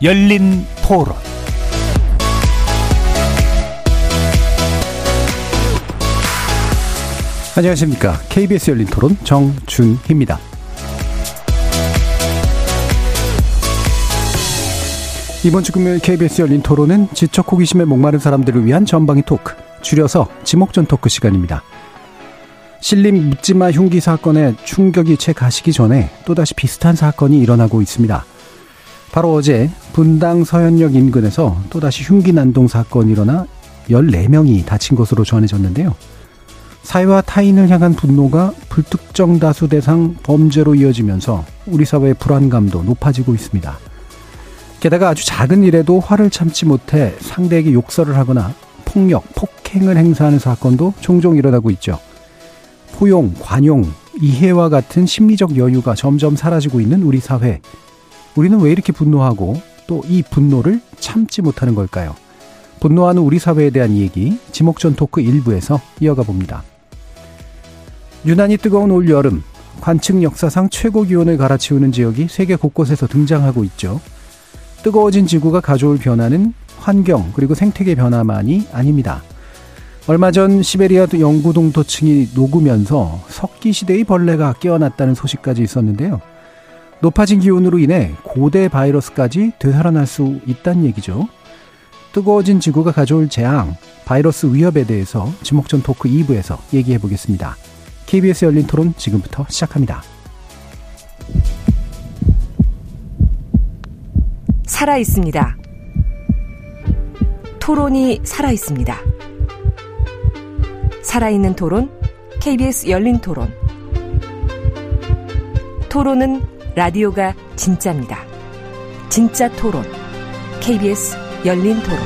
열린 토론 안녕하십니까. KBS 열린 토론 정준희입니다. 이번 주 금요일 KBS 열린 토론은 지적 호기심에 목마른 사람들을 위한 전방위 토크, 줄여서 지목전 토크 시간입니다. 신림 묻지마 흉기 사건에 충격이 채 가시기 전에 또다시 비슷한 사건이 일어나고 있습니다. 바로 어제 분당 서현역 인근에서 또다시 흉기 난동 사건이 일어나 14명이 다친 것으로 전해졌는데요. 사회와 타인을 향한 분노가 불특정 다수 대상 범죄로 이어지면서 우리 사회의 불안감도 높아지고 있습니다. 게다가 아주 작은 일에도 화를 참지 못해 상대에게 욕설을 하거나 폭력, 폭행을 행사하는 사건도 종종 일어나고 있죠. 포용, 관용, 이해와 같은 심리적 여유가 점점 사라지고 있는 우리 사회. 우리는 왜 이렇게 분노하고 또 이 분노를 참지 못하는 걸까요? 분노하는 우리 사회에 대한 얘기 지목전 토크 일부에서 이어가 봅니다. 유난히 뜨거운 올 여름, 관측 역사상 최고 기온을 갈아치우는 지역이 세계 곳곳에서 등장하고 있죠. 뜨거워진 지구가 가져올 변화는 환경 그리고 생태계 변화만이 아닙니다. 얼마 전 시베리아 영구 동토층이 녹으면서 석기 시대의 벌레가 깨어났다는 소식까지 있었는데요. 높아진 기온으로 인해 고대 바이러스까지 되살아날 수 있다는 얘기죠. 뜨거워진 지구가 가져올 재앙, 바이러스 위협에 대해서 지목전 토크 2부에서 얘기해 보겠습니다. KBS 열린 토론 지금부터 시작합니다. 살아 있습니다. 토론이 살아 있습니다. 살아있는 토론, KBS 열린 토론. 토론은 라디오가 진짜입니다. 진짜 토론, KBS 열린 토론.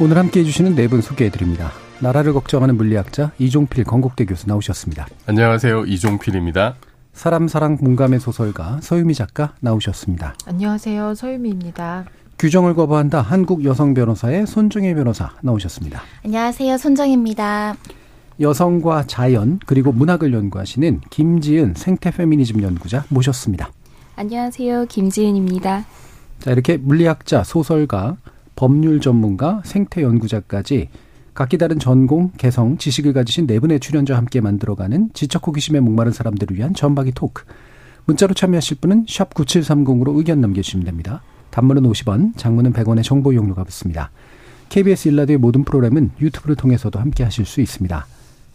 오늘 함께 해주시는 네 분 소개해 드립니다. 나라를 걱정하는 물리학자 이종필 건국대 교수 나오셨습니다. 안녕하세요. 이종필입니다. 사람 사랑 공감의 소설가 서유미 작가 나오셨습니다. 안녕하세요. 서유미입니다. 규정을 거부한다 한국 여성 변호사의 손정혜 변호사 나오셨습니다. 안녕하세요. 손정혜입니다. 여성과 자연 그리고 문학을 연구하시는 김지은 생태 페미니즘 연구자 모셨습니다. 안녕하세요. 김지은입니다. 자, 이렇게 물리학자, 소설가, 법률 전문가, 생태 연구자까지 각기 다른 전공, 개성, 지식을 가지신 네 분의 출연자와 함께 만들어가는 지적 호기심에 목마른 사람들을 위한 전박이 토크. 문자로 참여하실 분은 샵 9730으로 의견 남겨주시면 됩니다. 단문은 50원, 장문은 100원의 정보 이용료가 붙습니다. KBS 일라드의 모든 프로그램은 유튜브를 통해서도 함께 하실 수 있습니다.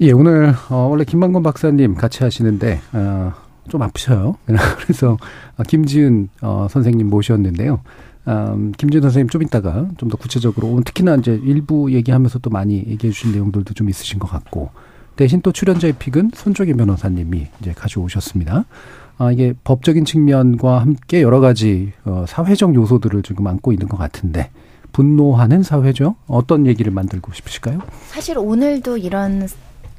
예, 오늘 어, 원래 김만건 박사님 같이 하시는데 어, 좀 아프셔요. 그래서 어, 김지은 어, 선생님 모셨는데요. 음, 김지은 선생님 좀 이따가 좀 더 구체적으로 특히나 이제 일부 얘기하면서 또 많이 얘기해 주실 내용들도 좀 있으신 것 같고 대신 또 출연자의 픽은 손정희 변호사님이 이제 가져오셨습니다. 아, 이게 법적인 측면과 함께 여러 가지 어, 사회적 요소들을 지금 안고 있는 것 같은데 분노하는 사회죠. 어떤 얘기를 만들고 싶으실까요? 사실 오늘도 이런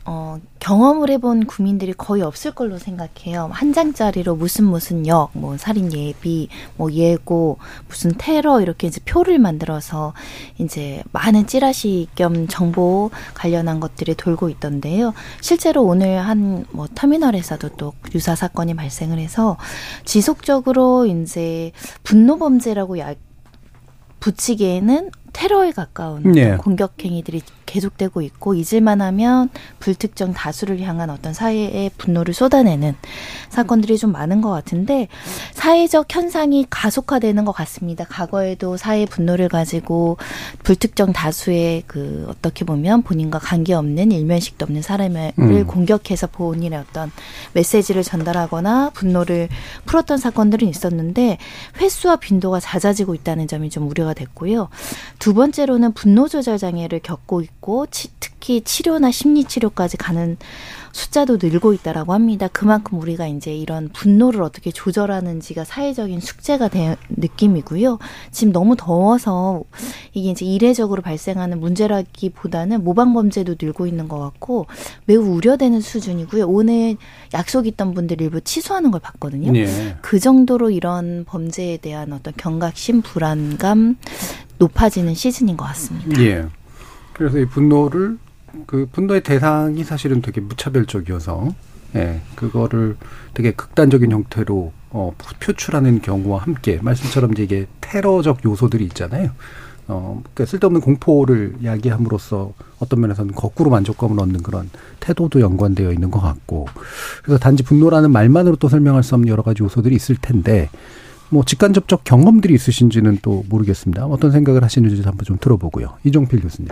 어, 경험을 해본 국민들이 거의 없을 걸로 생각해요. 한 장짜리로 무슨 무슨 역, 뭐 살인 예비, 뭐 예고, 무슨 테러 이렇게 이제 표를 만들어서 이제 많은 찌라시 겸 정보 관련한 것들이 돌고 있던데요. 실제로 오늘 한 뭐 터미널에서도 또 유사 사건이 발생을 해서 지속적으로 이제 분노 범죄라고 야, 붙이기에는 테러에 가까운 네. 공격 행위들이 계속되고 있고 잊을만 하면 불특정 다수를 향한 어떤 사회의 분노를 쏟아내는 사건들이 좀 많은 것 같은데 사회적 현상이 가속화되는 것 같습니다. 과거에도 사회 분노를 가지고 불특정 다수의 그 어떻게 보면 본인과 관계없는 일면식도 없는 사람을 음. 공격해서 본인의 어떤 메시지를 전달하거나 분노를 풀었던 사건들은 있었는데 횟수와 빈도가 잦아지고 있다는 점이 좀 우려가 됐고요. 두 번째로는 분노 조절 장애를 겪고 있고 늘고 치, 특히 치료나 심리 치료까지 가는 숫자도 늘고 있다라고 합니다. 그만큼 우리가 이제 이런 분노를 어떻게 조절하는지가 사회적인 숙제가 된 느낌이고요. 지금 너무 더워서 이게 이제 이례적으로 발생하는 문제라기보다는 모방 범죄도 늘고 있는 것 같고 매우 우려되는 수준이고요. 오늘 약속 있던 분들 일부 취소하는 걸 봤거든요. 예. 그 정도로 이런 범죄에 대한 어떤 경각심, 불안감 높아지는 시즌인 것 같습니다. 예. 그래서 이 분노를 그 분노의 대상이 사실은 되게 무차별적이어서 예, 그거를 되게 극단적인 형태로 어, 표출하는 경우와 함께 말씀처럼 이제 이게 테러적 요소들이 있잖아요. 어, 그러니까 쓸데없는 공포를 야기함으로써 어떤 면에서는 거꾸로 만족감을 얻는 그런 태도도 연관되어 있는 것 같고 그래서 단지 분노라는 말만으로 또 설명할 수 없는 여러 가지 요소들이 있을 텐데 뭐 직간접적 경험들이 있으신지는 또 모르겠습니다. 어떤 생각을 하시는지 한번 좀 들어보고요. 이종필 교수님.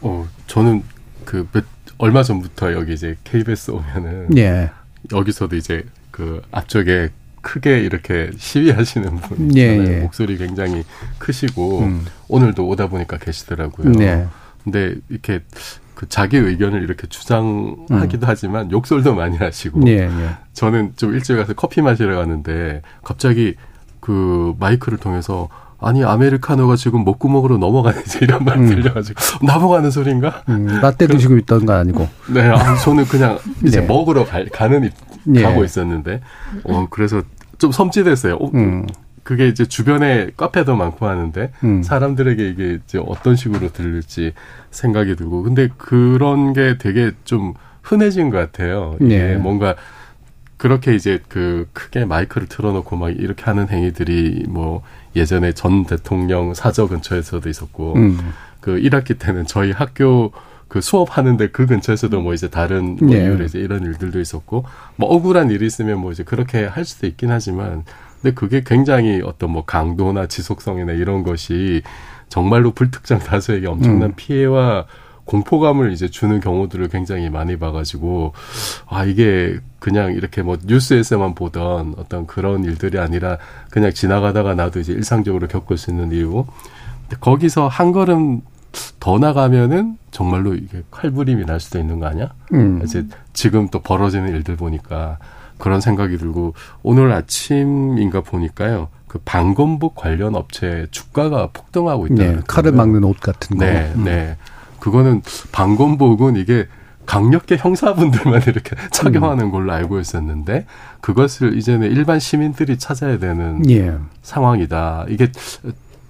어, 저는 그 몇, 얼마 전부터 여기 이제 KBS 오면은. 예. 여기서도 이제 그 앞쪽에 크게 이렇게 시위하시는 분 예, 있잖아요. 예, 예. 목소리 굉장히 크시고 음. 오늘도 오다 보니까 계시더라고요. 네. 근데 이렇게 그 자기 의견을 이렇게 주장하기도 음. 하지만 욕설도 많이 하시고 예, 예. 저는 좀 일찍 가서 커피 마시러 갔는데 갑자기 그 마이크를 통해서 아니 아메리카노가 지금 목구멍으로 넘어가는지 이런 말 음. 들려가지고 넘어가는 소리인가? 음, 라떼 드시고 있던 거 아니고? 네, 아, 저는 그냥 이제 네. 먹으러 가, 는 예. 가고 있었는데, 어 그래서 좀 섬찟했어요. 어, 음. 그게 이제 주변에 카페도 많고 하는데 음. 사람들에게 이게 이제 어떤 식으로 들릴지 생각이 들고, 근데 그런 게 되게 좀 흔해진 것 같아요. 네. 뭔가 그렇게 이제 그 크게 마이크를 틀어놓고 막 이렇게 하는 행위들이 뭐 예전에 전 대통령 사저 근처에서도 있었고 음. 그 1학기 때는 저희 학교 그 수업하는데 그 근처에서도 뭐 이제 다른 뭐 네. 이유로 이제 이런 일들도 있었고 뭐 억울한 일이 있으면 뭐 이제 그렇게 할 수도 있긴 하지만 근데 그게 굉장히 어떤 뭐 강도나 지속성이나 이런 것이 정말로 불특정 다수에게 엄청난 음. 피해와 공포감을 이제 주는 경우들을 굉장히 많이 봐가지고 아 이게 그냥 이렇게 뭐 뉴스에서만 보던 어떤 그런 일들이 아니라 그냥 지나가다가 나도 이제 일상적으로 겪을 수 있는 이유. 근데 거기서 한 걸음 더 나가면은 정말로 이게 칼부림이 날 수도 있는 거 아니야? 음. 이제 지금 또 벌어지는 일들 보니까 그런 생각이 들고 오늘 아침인가 보니까요. 그 방검복 관련 업체 주가가 폭등하고 있다. 네, 칼을 막는 옷 같은 거. 네, 음. 네. 그거는 방검복은 이게 강력계 형사분들만 이렇게 착용하는 걸로 알고 있었는데 그것을 이제는 일반 시민들이 찾아야 되는 예. 상황이다. 이게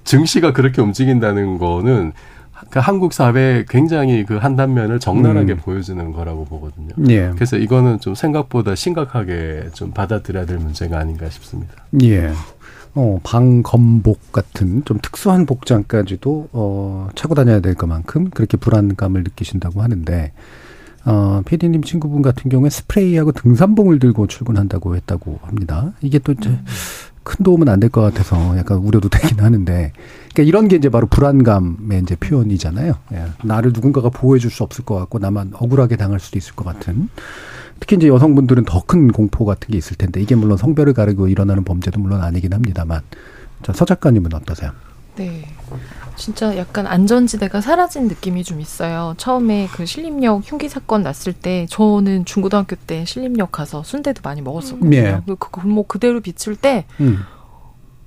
증시가 그렇게 움직인다는 거는 그 한국 사회에 굉장히 그 한 단면을 적나라하게 음. 보여주는 거라고 보거든요. 예. 그래서 이거는 좀 생각보다 심각하게 좀 받아들여야 될 문제가 아닌가 싶습니다. 예. 어, 방검복 같은 좀 특수한 복장까지도 어, 차고 다녀야 될 것만큼 그렇게 불안감을 느끼신다고 하는데 어, 피디님 친구분 같은 경우에 스프레이하고 등산봉을 들고 출근한다고 했다고 합니다. 이게 또 이제 음. 큰 도움은 안 될 것 같아서 약간 우려도 되긴 하는데, 그러니까 이런 게 이제 바로 불안감의 이제 표현이잖아요. 예. 나를 누군가가 보호해 줄 수 없을 것 같고 나만 억울하게 당할 수도 있을 것 같은. 특히 이제 여성분들은 더 큰 공포 같은 게 있을 텐데 이게 물론 성별을 가르고 일어나는 범죄도 물론 아니긴 합니다만 자, 서 작가님은 어떠세요? 네. 진짜 약간 안전지대가 사라진 느낌이 좀 있어요. 처음에 그 신림역 흉기 사건 났을 때 저는 중고등학교 때 신림역 가서 순대도 많이 먹었었거든요. 네. 그 골목 그대로 비출 때 음.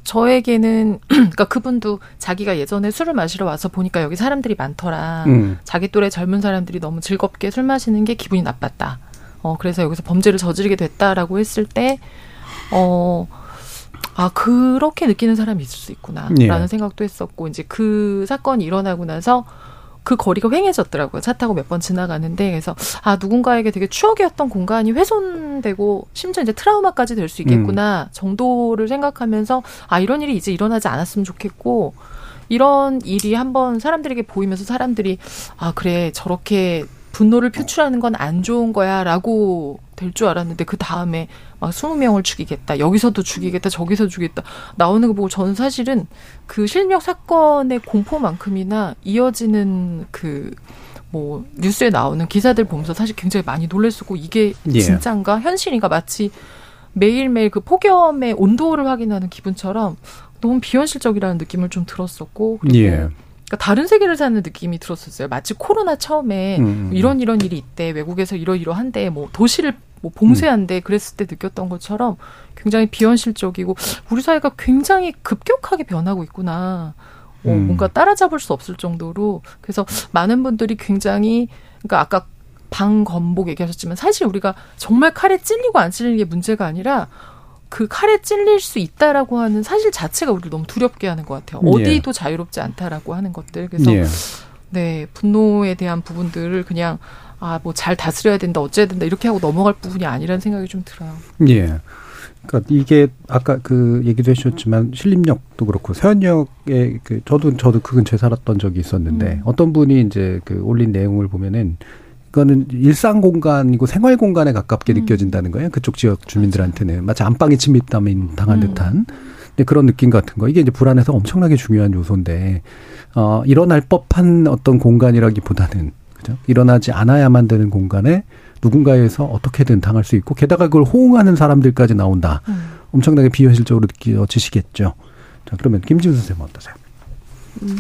저에게는 그러니까 그분도 자기가 예전에 술을 마시러 와서 보니까 여기 사람들이 많더라. 음. 자기 또래 젊은 사람들이 너무 즐겁게 술 마시는 게 기분이 나빴다. 어, 그래서 여기서 범죄를 저지르게 됐다라고 했을 때, 어, 아, 그렇게 느끼는 사람이 있을 수 있구나. 예. 라는 생각도 했었고, 이제 그 사건이 일어나고 나서 그 거리가 횡해졌더라고요. 차 타고 몇 번 지나가는데. 그래서, 아, 누군가에게 되게 추억이었던 공간이 훼손되고, 심지어 이제 트라우마까지 될 수 있겠구나. 음. 정도를 생각하면서, 아, 이런 일이 이제 일어나지 않았으면 좋겠고, 이런 일이 한번 사람들에게 보이면서 사람들이, 아, 그래, 저렇게 분노를 표출하는 건 안 좋은 거야라고 될 줄 알았는데 그 다음에 막 스무 명을 죽이겠다 여기서도 죽이겠다 저기서 죽이겠다 나오는 거 보고 저는 사실은 그 실명 사건의 공포만큼이나 이어지는 그 뭐 뉴스에 나오는 기사들 보면서 사실 굉장히 많이 놀랬었고 이게 예. 진짠가 현실인가 마치 매일매일 그 폭염의 온도를 확인하는 기분처럼 너무 비현실적이라는 느낌을 좀 들었었고 그리고 예. 그러니까 다른 세계를 사는 느낌이 들었었어요. 마치 코로나 처음에 음. 이런 이런 일이 있대 외국에서 이러이러한데 뭐 도시를 뭐 봉쇄한데 그랬을 때 느꼈던 것처럼 굉장히 비현실적이고 우리 사회가 굉장히 급격하게 변하고 있구나. 어, 음. 뭔가 따라잡을 수 없을 정도로 그래서 많은 분들이 굉장히 그러니까 아까 방건복 얘기하셨지만 사실 우리가 정말 칼에 찔리고 안 찔리는 게 문제가 아니라 그 칼에 찔릴 수 있다라고 하는 사실 자체가 우리를 너무 두렵게 하는 것 같아요. 예. 어디도 예. 자유롭지 않다라고 하는 것들. 그래서 예. 네 분노에 대한 부분들을 그냥 아 뭐 잘 다스려야 된다, 어째야 된다 이렇게 하고 넘어갈 부분이 아니라는 생각이 좀 들어요. 예. 그러니까 이게 아까 그 얘기도 해주셨지만 신림역도 그렇고 서현역에 그 저도 저도 그 근처에 살았던 적이 있었는데 음. 어떤 분이 이제 그 올린 내용을 보면은 이거는 일상 공간이고 생활 공간에 가깝게 음. 느껴진다는 거예요. 그쪽 지역 주민들한테는 마치 안방에 침입담인 당한 음. 듯한 네, 그런 느낌 같은 거. 이게 이제 불안해서 엄청나게 중요한 요소인데 어 일어날 법한 어떤 공간이라기보다는 그죠? 일어나지 않아야만 되는 공간에 누군가에서 어떻게든 당할 수 있고 게다가 그걸 호응하는 사람들까지 나온다. 음. 엄청나게 비현실적으로 느껴지시겠죠. 자, 그러면 김지훈 선생님 어떠세요? 음,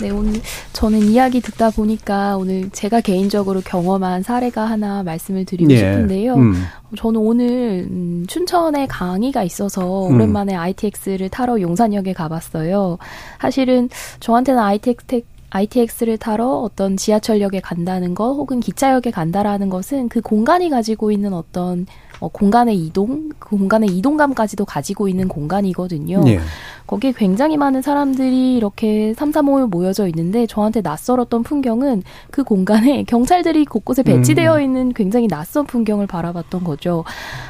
네, 오늘 저는 이야기 듣다 보니까 오늘 제가 개인적으로 경험한 사례가 하나 말씀을 드리고 예. 싶은데요. 음. 저는 오늘 음, 춘천에 강의가 있어서 음. 오랜만에 ITX를 타러 용산역에 가봤어요. 사실은 저한테는 ITX ITX를 타러 어떤 지하철역에 간다는 것 혹은 기차역에 간다라는 것은 그 공간이 가지고 있는 어떤 어, 공간의 이동, 그 공간의 이동감까지도 가지고 있는 공간이거든요. 예. 거기에 굉장히 많은 사람들이 이렇게 삼삼오오 모여져 있는데 저한테 낯설었던 풍경은 그 공간에 경찰들이 곳곳에 배치되어 음. 있는 굉장히 낯선 풍경을 바라봤던 거죠.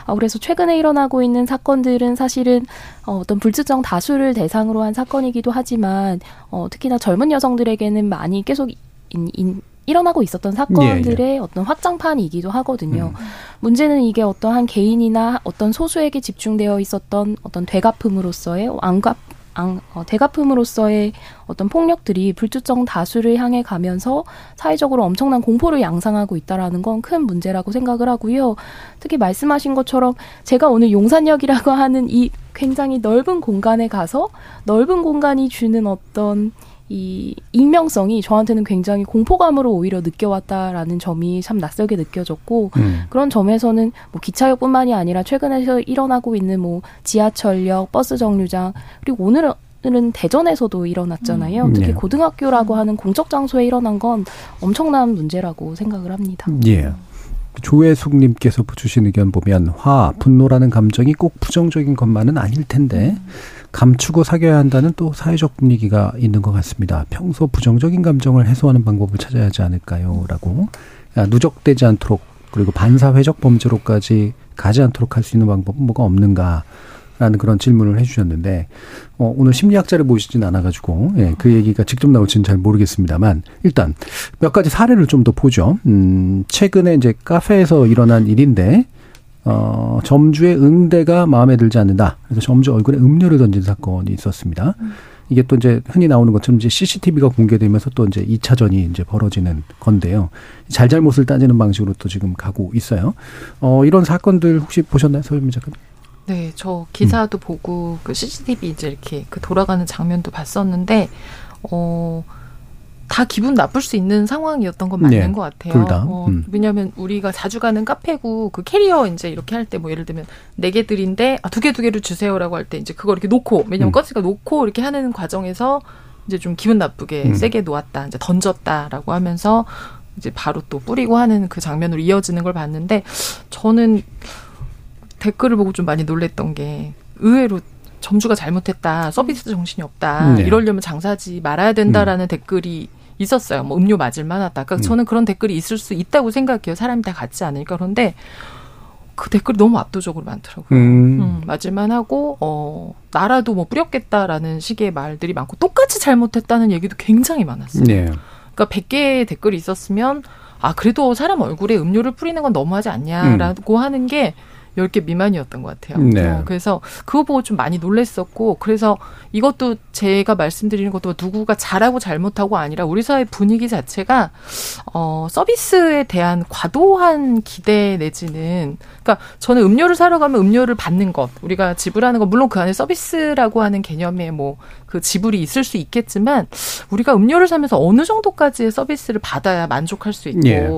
아, 그래서 최근에 일어나고 있는 사건들은 사실은 어, 어떤 불특정 다수를 대상으로 한 사건이기도 하지만 어, 특히나 젊은 여성들에게는 많이 계속 인, 인, 일어나고 있었던 사건들의 예, 예. 어떤 확장판이기도 하거든요. 음. 문제는 이게 어떤 한 개인이나 어떤 소수에게 집중되어 있었던 어떤 되갚음으로서의 안갚 안, 어, 대갚음으로서의 어떤 폭력들이 불특정 다수를 향해 가면서 사회적으로 엄청난 공포를 양상하고 있다라는 건 큰 문제라고 생각을 하고요. 특히 말씀하신 것처럼 제가 오늘 용산역이라고 하는 이 굉장히 넓은 공간에 가서 넓은 공간이 주는 어떤 이 익명성이 저한테는 굉장히 공포감으로 오히려 느껴왔다라는 점이 참 낯설게 느껴졌고 음. 그런 점에서는 뭐 기차역뿐만이 아니라 최근에 일어나고 있는 뭐 지하철역, 버스 정류장 그리고 오늘은 은 대전에서도 일어났잖아요. 음. 특히 네. 고등학교라고 하는 공적 장소에 일어난 건 엄청난 문제라고 생각을 합니다. 예. 조혜숙님께서 주신 의견 보면 화, 분노라는 감정이 꼭 부정적인 것만은 아닐 텐데 음. 감추고 사귀어야 한다는 또 사회적 분위기가 있는 것 같습니다. 평소 부정적인 감정을 해소하는 방법을 찾아야 하지 않을까요? 라고. 누적되지 않도록 그리고 반사회적 범죄로까지 가지 않도록 할 수 있는 방법은 뭐가 없는가? 라는 그런 질문을 해주셨는데, 어, 오늘 심리학자를 모시진 않아가지고, 예, 그 얘기가 직접 나올지는 잘 모르겠습니다만, 일단 몇 가지 사례를 좀 더 보죠. 음, 최근에 이제 카페에서 일어난 일인데, 어, 점주의 응대가 마음에 들지 않는다. 그래서 점주 얼굴에 음료를 던진 사건이 있었습니다. 음. 이게 또 이제 흔히 나오는 것처럼 이제 CCTV가 공개되면서 또 이제 2차전이 이제 벌어지는 건데요. 잘잘못을 따지는 방식으로 또 지금 가고 있어요. 어, 이런 사건들 혹시 보셨나요, 서유미 작가님? 네, 저 기사도 음. 보고 그 CCTV 이제 이렇게 그 돌아가는 장면도 봤었는데, 어, 다 기분 나쁠 수 있는 상황이었던 건 맞는 네, 것 같아요. 둘 다. 어, 음. 왜냐하면 우리가 자주 가는 카페고 그 캐리어 이제 이렇게 할 때 뭐 예를 들면 네 개들인데 아, 두 개 두 개를 주세요라고 할 때 이제 그거 이렇게 놓고 왜냐면 음. 꺼지가 놓고 이렇게 하는 과정에서 이제 좀 기분 나쁘게 음. 세게 놓았다 이제 던졌다라고 하면서 이제 바로 또 뿌리고 하는 그 장면으로 이어지는 걸 봤는데 저는 댓글을 보고 좀 많이 놀랬던 게 의외로 점주가 잘못했다 서비스 정신이 없다 네. 이러려면 장사하지 말아야 된다라는 음. 댓글이 있었어요. 뭐 음료 맞을 만하다. 그러니까 음. 저는 그런 댓글이 있을 수 있다고 생각해요. 사람이 다 같지 않으니까. 그런데 그 댓글이 너무 압도적으로 많더라고요. 음. 음, 맞을 만하고 어 나라도 뭐 뿌렸겠다라는 식의 말들이 많고 똑같이 잘못했다는 얘기도 굉장히 많았어요. 네. 그러니까 100개의 댓글이 있었으면 아 그래도 사람 얼굴에 음료를 뿌리는 건 너무하지 않냐라고 음. 하는 게 10개 미만이었던 것 같아요. 네. 어, 그래서 그거 보고 좀 많이 놀랬었고 그래서 이것도 제가 말씀드리는 것도 누구가 잘하고 잘못하고 아니라 우리 사회 분위기 자체가 어 서비스에 대한 과도한 기대 내지는 그러니까 저는 음료를 사러 가면 음료를 받는 것 우리가 지불하는 것 물론 그 안에 서비스라고 하는 개념에 뭐그 지불이 있을 수 있겠지만 우리가 음료를 사면서 어느 정도까지의 서비스를 받아야 만족할 수 있고 예.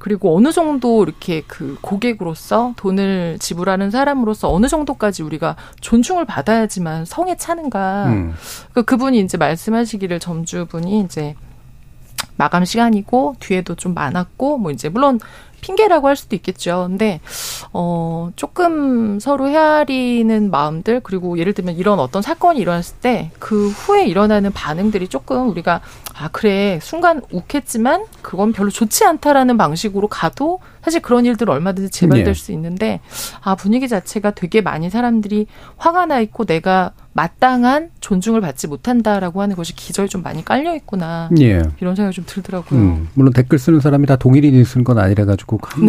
그리고 어느 정도 이렇게 그 고객으로서 돈을 지불하는 사람으로서 어느 정도까지 우리가 존중을 받아야지만 성에 차는가. 음. 그 그분이 이제 말씀하시기를 점주분이 이제 마감 시간이고 뒤에도 좀 많았고 뭐 이제 물론 핑계라고 할 수도 있겠죠. 근데 어 조금 서로 헤아리는 마음들 그리고 예를 들면 이런 어떤 사건이 일어났을 때 그 후에 일어나는 반응들이 조금 우리가 아 그래 순간 욱했지만 그건 별로 좋지 않다라는 방식으로 가도 사실 그런 일들 얼마든지 재발될 네. 수 있는데 아 분위기 자체가 되게 많이 사람들이 화가 나 있고 내가 마땅한 존중을 받지 못한다라고 하는 것이 기저에 좀 많이 깔려 있구나 예. 이런 생각이 좀 들더라고요. 음, 물론 댓글 쓰는 사람이 다 동일인이 쓰는 건 아니라 가지고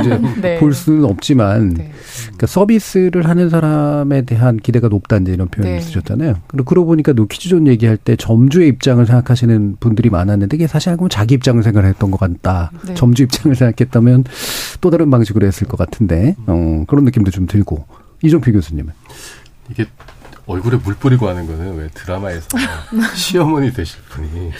이제 네. 볼 수는 없지만 네. 그러니까 서비스를 하는 사람에 대한 기대가 높다는 이런 표현을 네. 쓰셨잖아요. 그리고 그러고 보니까 노키즈존 얘기할 때 점주의 입장을 생각하시는 분들이 많았는데 이게 사실 알고 보면 자기 입장을 생각했던 것 같다. 네. 점주 입장을 생각했다면 또 다른 방식으로 했을 것 같은데 어, 그런 느낌도 좀 들고 이종필 교수님은 이게 얼굴에 물 뿌리고 하는 거는 왜 드라마에서 시어머니 되실 분이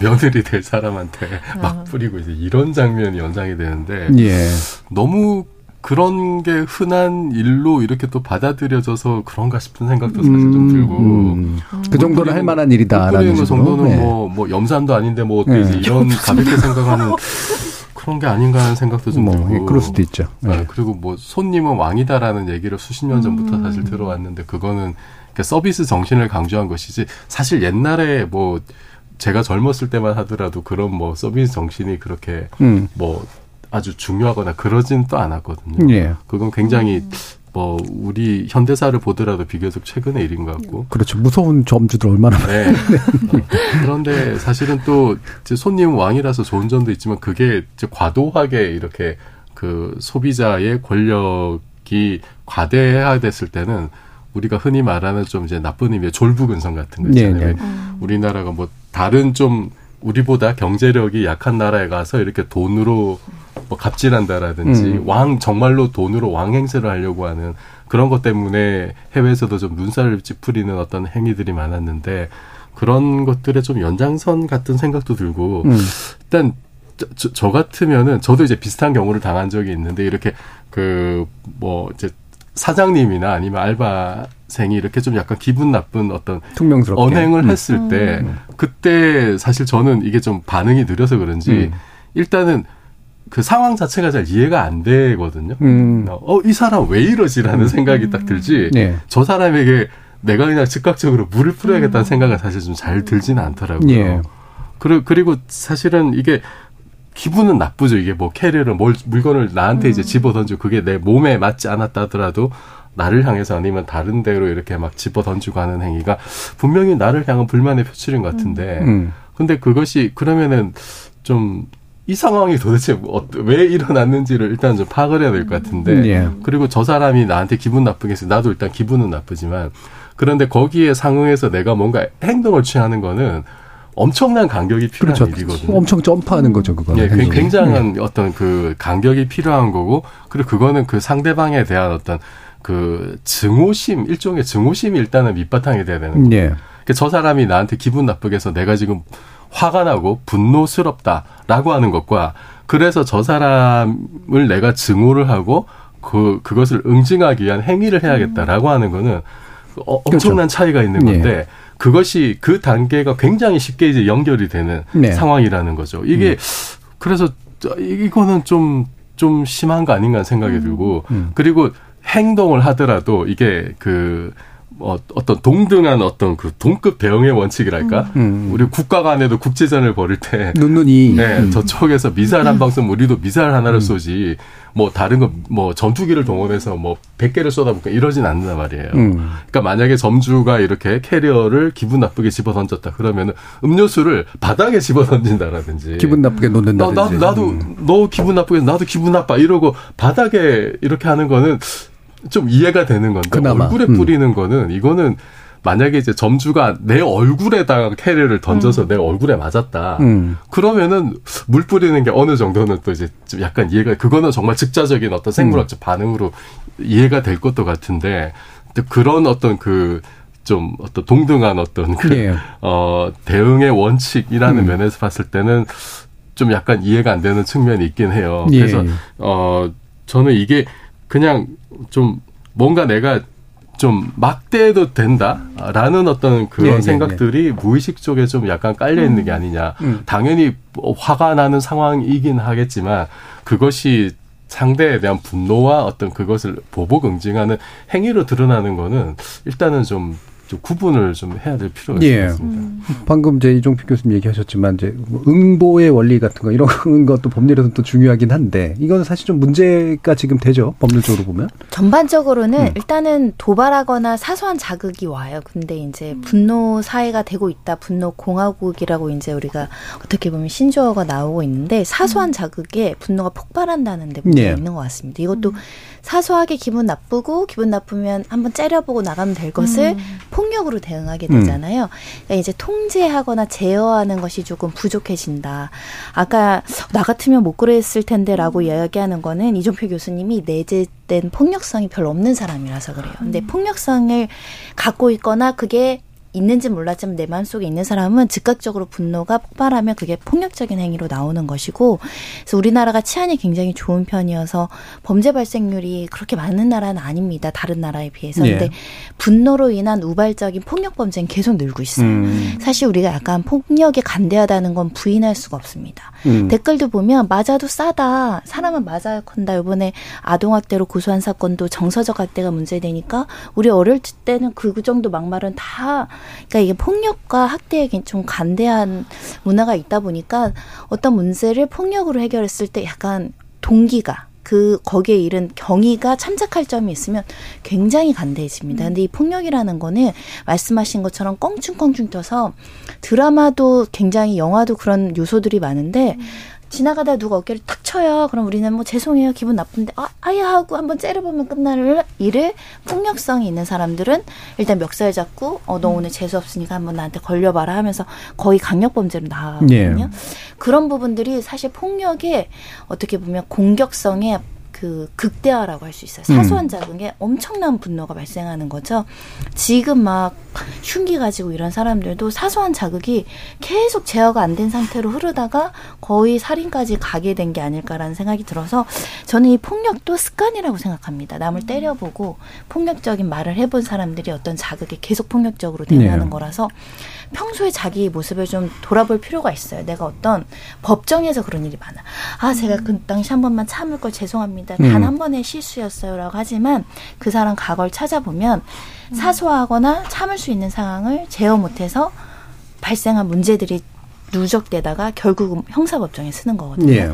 며느리 될 사람한테 막 아. 뿌리고 이제 이런 장면이 연상이 되는데 예. 너무 그런 게 흔한 일로 이렇게 또 받아들여져서 그런가 싶은 생각도 사실 좀 음, 들고 음, 음. 그 정도는 할 만한 일이다라는 그 정도는 뭐뭐 네. 뭐 염산도 아닌데 뭐 네. 이런 가볍게 생각하는 그런 게 아닌가 하는 생각도 좀 뭐, 들고. 예, 그럴 수도 있죠. 네. 네. 그리고 뭐 손님은 왕이다라는 얘기를 수십 년 전부터 음. 사실 들어왔는데 그거는 그러니까 서비스 정신을 강조한 것이지 사실 옛날에 뭐 제가 젊었을 때만 하더라도 그런 뭐 서비스 정신이 그렇게 음. 뭐 아주 중요하거나 그러진 또 않았거든요. 예. 그건 굉장히 음. 뭐 우리 현대사를 보더라도 비교적 최근의 일인 것 같고. 그렇죠. 무서운 점주들 얼마나 네. 어, 그런데 사실은 또 손님 왕이라서 좋은 점도 있지만 그게 이제 과도하게 이렇게 그 소비자의 권력이 과대화됐을 때는 우리가 흔히 말하는 좀 이제 나쁜 의미의 졸부근성 같은 거 있잖아요. 우리나라가 뭐 다른 좀 우리보다 경제력이 약한 나라에 가서 이렇게 돈으로 뭐 갑질한다라든지 음. 왕 정말로 돈으로 왕 행세를 하려고 하는 그런 것 때문에 해외에서도 좀 눈살을 찌푸리는 어떤 행위들이 많았는데 그런 것들의 좀 연장선 같은 생각도 들고 음. 일단 저, 저 같으면은 저도 이제 비슷한 경우를 당한 적이 있는데 이렇게 그 뭐 이제 사장님이나 아니면 알바생이 이렇게 좀 약간 기분 나쁜 어떤 퉁명스럽게. 언행을 음. 했을 때 음. 그때 사실 저는 이게 좀 반응이 느려서 그런지 음. 일단은 그 상황 자체가 잘 이해가 안 되거든요. 음. 어, 이 사람 왜 이러지라는 음. 생각이 딱 들지. 네. 저 사람에게 내가 그냥 즉각적으로 물을 뿌려야겠다는 음. 생각은 사실 좀 잘 들지는 않더라고요. 예. 그리고, 그리고 사실은 이게 기분은 나쁘죠. 이게 뭐 캐리어를 뭘, 물건을 나한테 음. 이제 집어 던지고 그게 내 몸에 맞지 않았다 하더라도 나를 향해서 아니면 다른 데로 이렇게 막 집어 던지고 하는 행위가 분명히 나를 향한 불만의 표출인 것 같은데 음. 근데 그것이 그러면은 좀 이 상황이 도대체 뭐왜 일어났는지를 일단 좀 파악을 해야 될 것 같은데 예. 그리고 저 사람이 나한테 기분 나쁘게 해서 나도 일단 기분은 나쁘지만 그런데 거기에 상응해서 내가 뭔가 행동을 취하는 거는 엄청난 간격이 필요한 그렇죠. 일이거든요. 엄청 점프하는 거죠, 그거는. 예, 굉장한 예. 어떤 그 간격이 필요한 거고, 그리고 그거는 그 상대방에 대한 어떤 그 증오심, 일종의 증오심이 일단은 밑바탕이 돼야 되는 거예요. 예. 그러니까 저 사람이 나한테 기분 나쁘게 해서 내가 지금 화가 나고 분노스럽다라고 하는 것과 그래서 저 사람을 내가 증오를 하고 그 그것을 응징하기 위한 행위를 해야겠다라고 하는 거는 어, 엄청난 그렇죠. 차이가 있는 건데 네. 그것이 그 단계가 굉장히 쉽게 이제 연결이 되는 네. 상황이라는 거죠. 이게 음. 그래서 이거는 좀좀 심한 거 아닌가 생각이 음. 들고 음. 그리고 행동을 하더라도 이게 그 어, 어떤 동등한 어떤 그 동급 대응의 원칙이랄까? 음. 음. 우리 국가 간에도 국제전을 벌일 때. 눈눈이. 네, 음. 저쪽에서 미사일 한 방 쏘면 우리도 미사일 하나를 음. 쏘지. 뭐 다른 거 뭐 전투기를 동원해서 뭐 100개를 쏟아볼까 이러진 않는단 말이에요. 음. 그러니까 만약에 점주가 이렇게 캐리어를 기분 나쁘게 집어 던졌다 그러면은 음료수를 바닥에 집어 던진다라든지 기분 나쁘게 놓는다든지 나, 나, 나도 음. 너 기분 나쁘게 나도 기분 나빠 이러고 바닥에 이렇게 하는 거는 좀 이해가 되는 건데 그나마. 얼굴에 음. 뿌리는 음. 거는 이거는 만약에 이제 점주가 내 얼굴에다가 캐리를 던져서 음. 내 얼굴에 맞았다. 음. 그러면은 물 뿌리는 게 어느 정도는 또 이제 좀 약간 이해가 그거는 정말 즉자적인 어떤 생물학적 음. 반응으로 이해가 될 것도 같은데 그런 어떤 그 좀 어떤 동등한 어떤 그, 네. 어, 대응의 원칙이라는 음. 면에서 봤을 때는 좀 약간 이해가 안 되는 측면이 있긴 해요. 예. 그래서, 어, 저는 이게 그냥 좀 뭔가 내가 좀 막대해도 된다라는 어떤 그런 네, 네 생각들이 네, 네. 무의식 쪽에 좀 약간 깔려 있는 게 음. 아니냐. 음. 당연히 화가 나는 상황이긴 하겠지만 그것이 상대에 대한 분노와 어떤 그것을 보복 응징하는 행위로 드러나는 거는 일단은 좀 좀 구분을 좀 해야 될 필요가 예. 있습니다. 음. 방금 이제 이종필 교수님 얘기하셨지만 이제 뭐 응보의 원리 같은 거 이런 것도 법률에서 또 중요하긴 한데 이건 사실 좀 문제가 지금 되죠 법률적으로 보면. 전반적으로는 음. 일단은 도발하거나 사소한 자극이 와요. 근데 이제 분노 사회가 되고 있다, 분노 공화국이라고 이제 우리가 어떻게 보면 신조어가 나오고 있는데 사소한 음. 자극에 분노가 폭발한다는 데 문제가 예. 있는 것 같습니다. 이것도 음. 사소하게 기분 나쁘고 기분 나쁘면 한번 째려보고 나가면 될 것을 음. 폭력으로 대응하게 되잖아요. 음. 그러니까 이제 통제하거나 제어하는 것이 조금 부족해진다. 아까 나 같으면 못 그랬을 텐데라고 음. 이야기하는 거는 이종표 교수님이 내재된 폭력성이 별로 없는 사람이라서 그래요. 근데 음. 폭력성을 갖고 있거나 그게 있는지 몰랐지만 내 마음속에 있는 사람은 즉각적으로 분노가 폭발하면 그게 폭력적인 행위로 나오는 것이고 그래서 우리나라가 치안이 굉장히 좋은 편이어서 범죄 발생률이 그렇게 많은 나라는 아닙니다. 다른 나라에 비해서. 근데 예. 분노로 인한 우발적인 폭력 범죄는 계속 늘고 있어요. 음. 사실 우리가 약간 폭력에 간대하다는 건 부인할 수가 없습니다. 음. 댓글도 보면 맞아도 싸다. 사람은 맞아야 건다. 이번에 아동학대로 고소한 사건도 정서적 학대가 문제되니까 우리 어릴 때는 그 정도 막말은 다 그러니까 이게 폭력과 학대에 좀 간대한 문화가 있다 보니까 어떤 문제를 폭력으로 해결했을 때 약간 동기가 그 거기에 이른 경위가 참작할 점이 있으면 굉장히 간대해집니다. 근데 이 폭력이라는 거는 말씀하신 것처럼 껑충껑충 떠서 드라마도 굉장히 영화도 그런 요소들이 많은데 음. 지나가다 누가 어깨를 탁 쳐요. 그럼 우리는 뭐 죄송해요. 기분 나쁜데 아, 아야 하고 한번 째려보면 끝나는 일을 폭력성이 있는 사람들은 일단 멱살 잡고 어 너 오늘 재수 없으니까 한번 나한테 걸려봐라 하면서 거의 강력 범죄로 나가거든요. 예. 그런 부분들이 사실 폭력의 어떻게 보면 공격성의 그 극대화라고 할 수 있어요. 사소한 음. 작은 엄청난 분노가 발생하는 거죠. 지금 막 흉기 가지고 이런 사람들도 사소한 자극이 계속 제어가 안 된 상태로 흐르다가 거의 살인까지 가게 된 게 아닐까라는 생각이 들어서 저는 이 폭력도 습관이라고 생각합니다. 남을 때려보고 폭력적인 말을 해본 사람들이 어떤 자극에 계속 폭력적으로 대응하는 네. 거라서 평소에 자기 모습을 좀 돌아볼 필요가 있어요. 내가 어떤 법정에서 그런 일이 많아. 아, 제가 그 당시 한 번만 참을 걸 죄송합니다. 음. 단한 번의 실수였어요라고 하지만 그 사람 과거를 찾아보면 음. 사소하거나 참을 수 있는 상황을 제어 못해서 발생한 문제들이 누적되다가 결국 형사법정에 쓰는 거거든요. 예.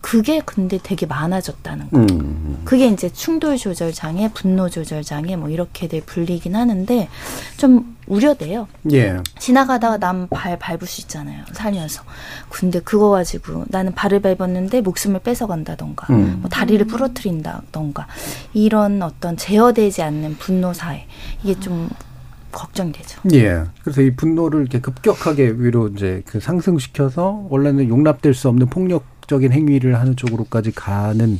그게 근데 되게 많아졌다는 거. 음. 그게 이제 충돌 조절 장애, 분노 조절 장애 뭐 이렇게들 불리긴 하는데 좀 우려돼요. 예. 지나가다가 남 발 밟을 수 있잖아요. 살면서. 근데 그거 가지고 나는 발을 밟았는데 목숨을 뺏어간다던가, 음. 뭐 다리를 부러뜨린다던가 이런 어떤 제어되지 않는 분노 사회 이게 좀 걱정되죠. 예. 그래서 이 분노를 이렇게 급격하게 위로 이제 그 상승시켜서 원래는 용납될 수 없는 폭력적인 행위를 하는 쪽으로까지 가는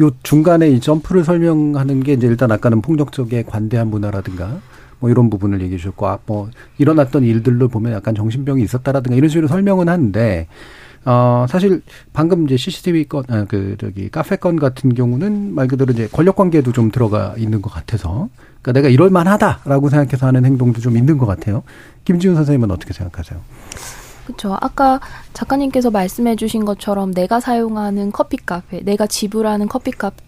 요 중간에 이 점프를 설명하는 게 이제 일단 아까는 폭력적의 관대한 문화라든가 뭐 이런 부분을 얘기해 주셨고 아, 뭐 일어났던 일들로 보면 약간 정신병이 있었다라든가 이런 식으로 설명은 하는데 어, 사실 방금 이제 CCTV 건, 아, 그, 저기, 카페 건 같은 경우는 말 그대로 이제 권력 관계도 좀 들어가 있는 것 같아서. 그러니까 내가 이럴 만하다라고 생각해서 하는 행동도 좀 있는 것 같아요. 김지훈 선생님은 어떻게 생각하세요? 그렇죠. 아까 작가님께서 말씀해 주신 것처럼 내가 사용하는 커피 카페, 내가 지불하는 커피 카페,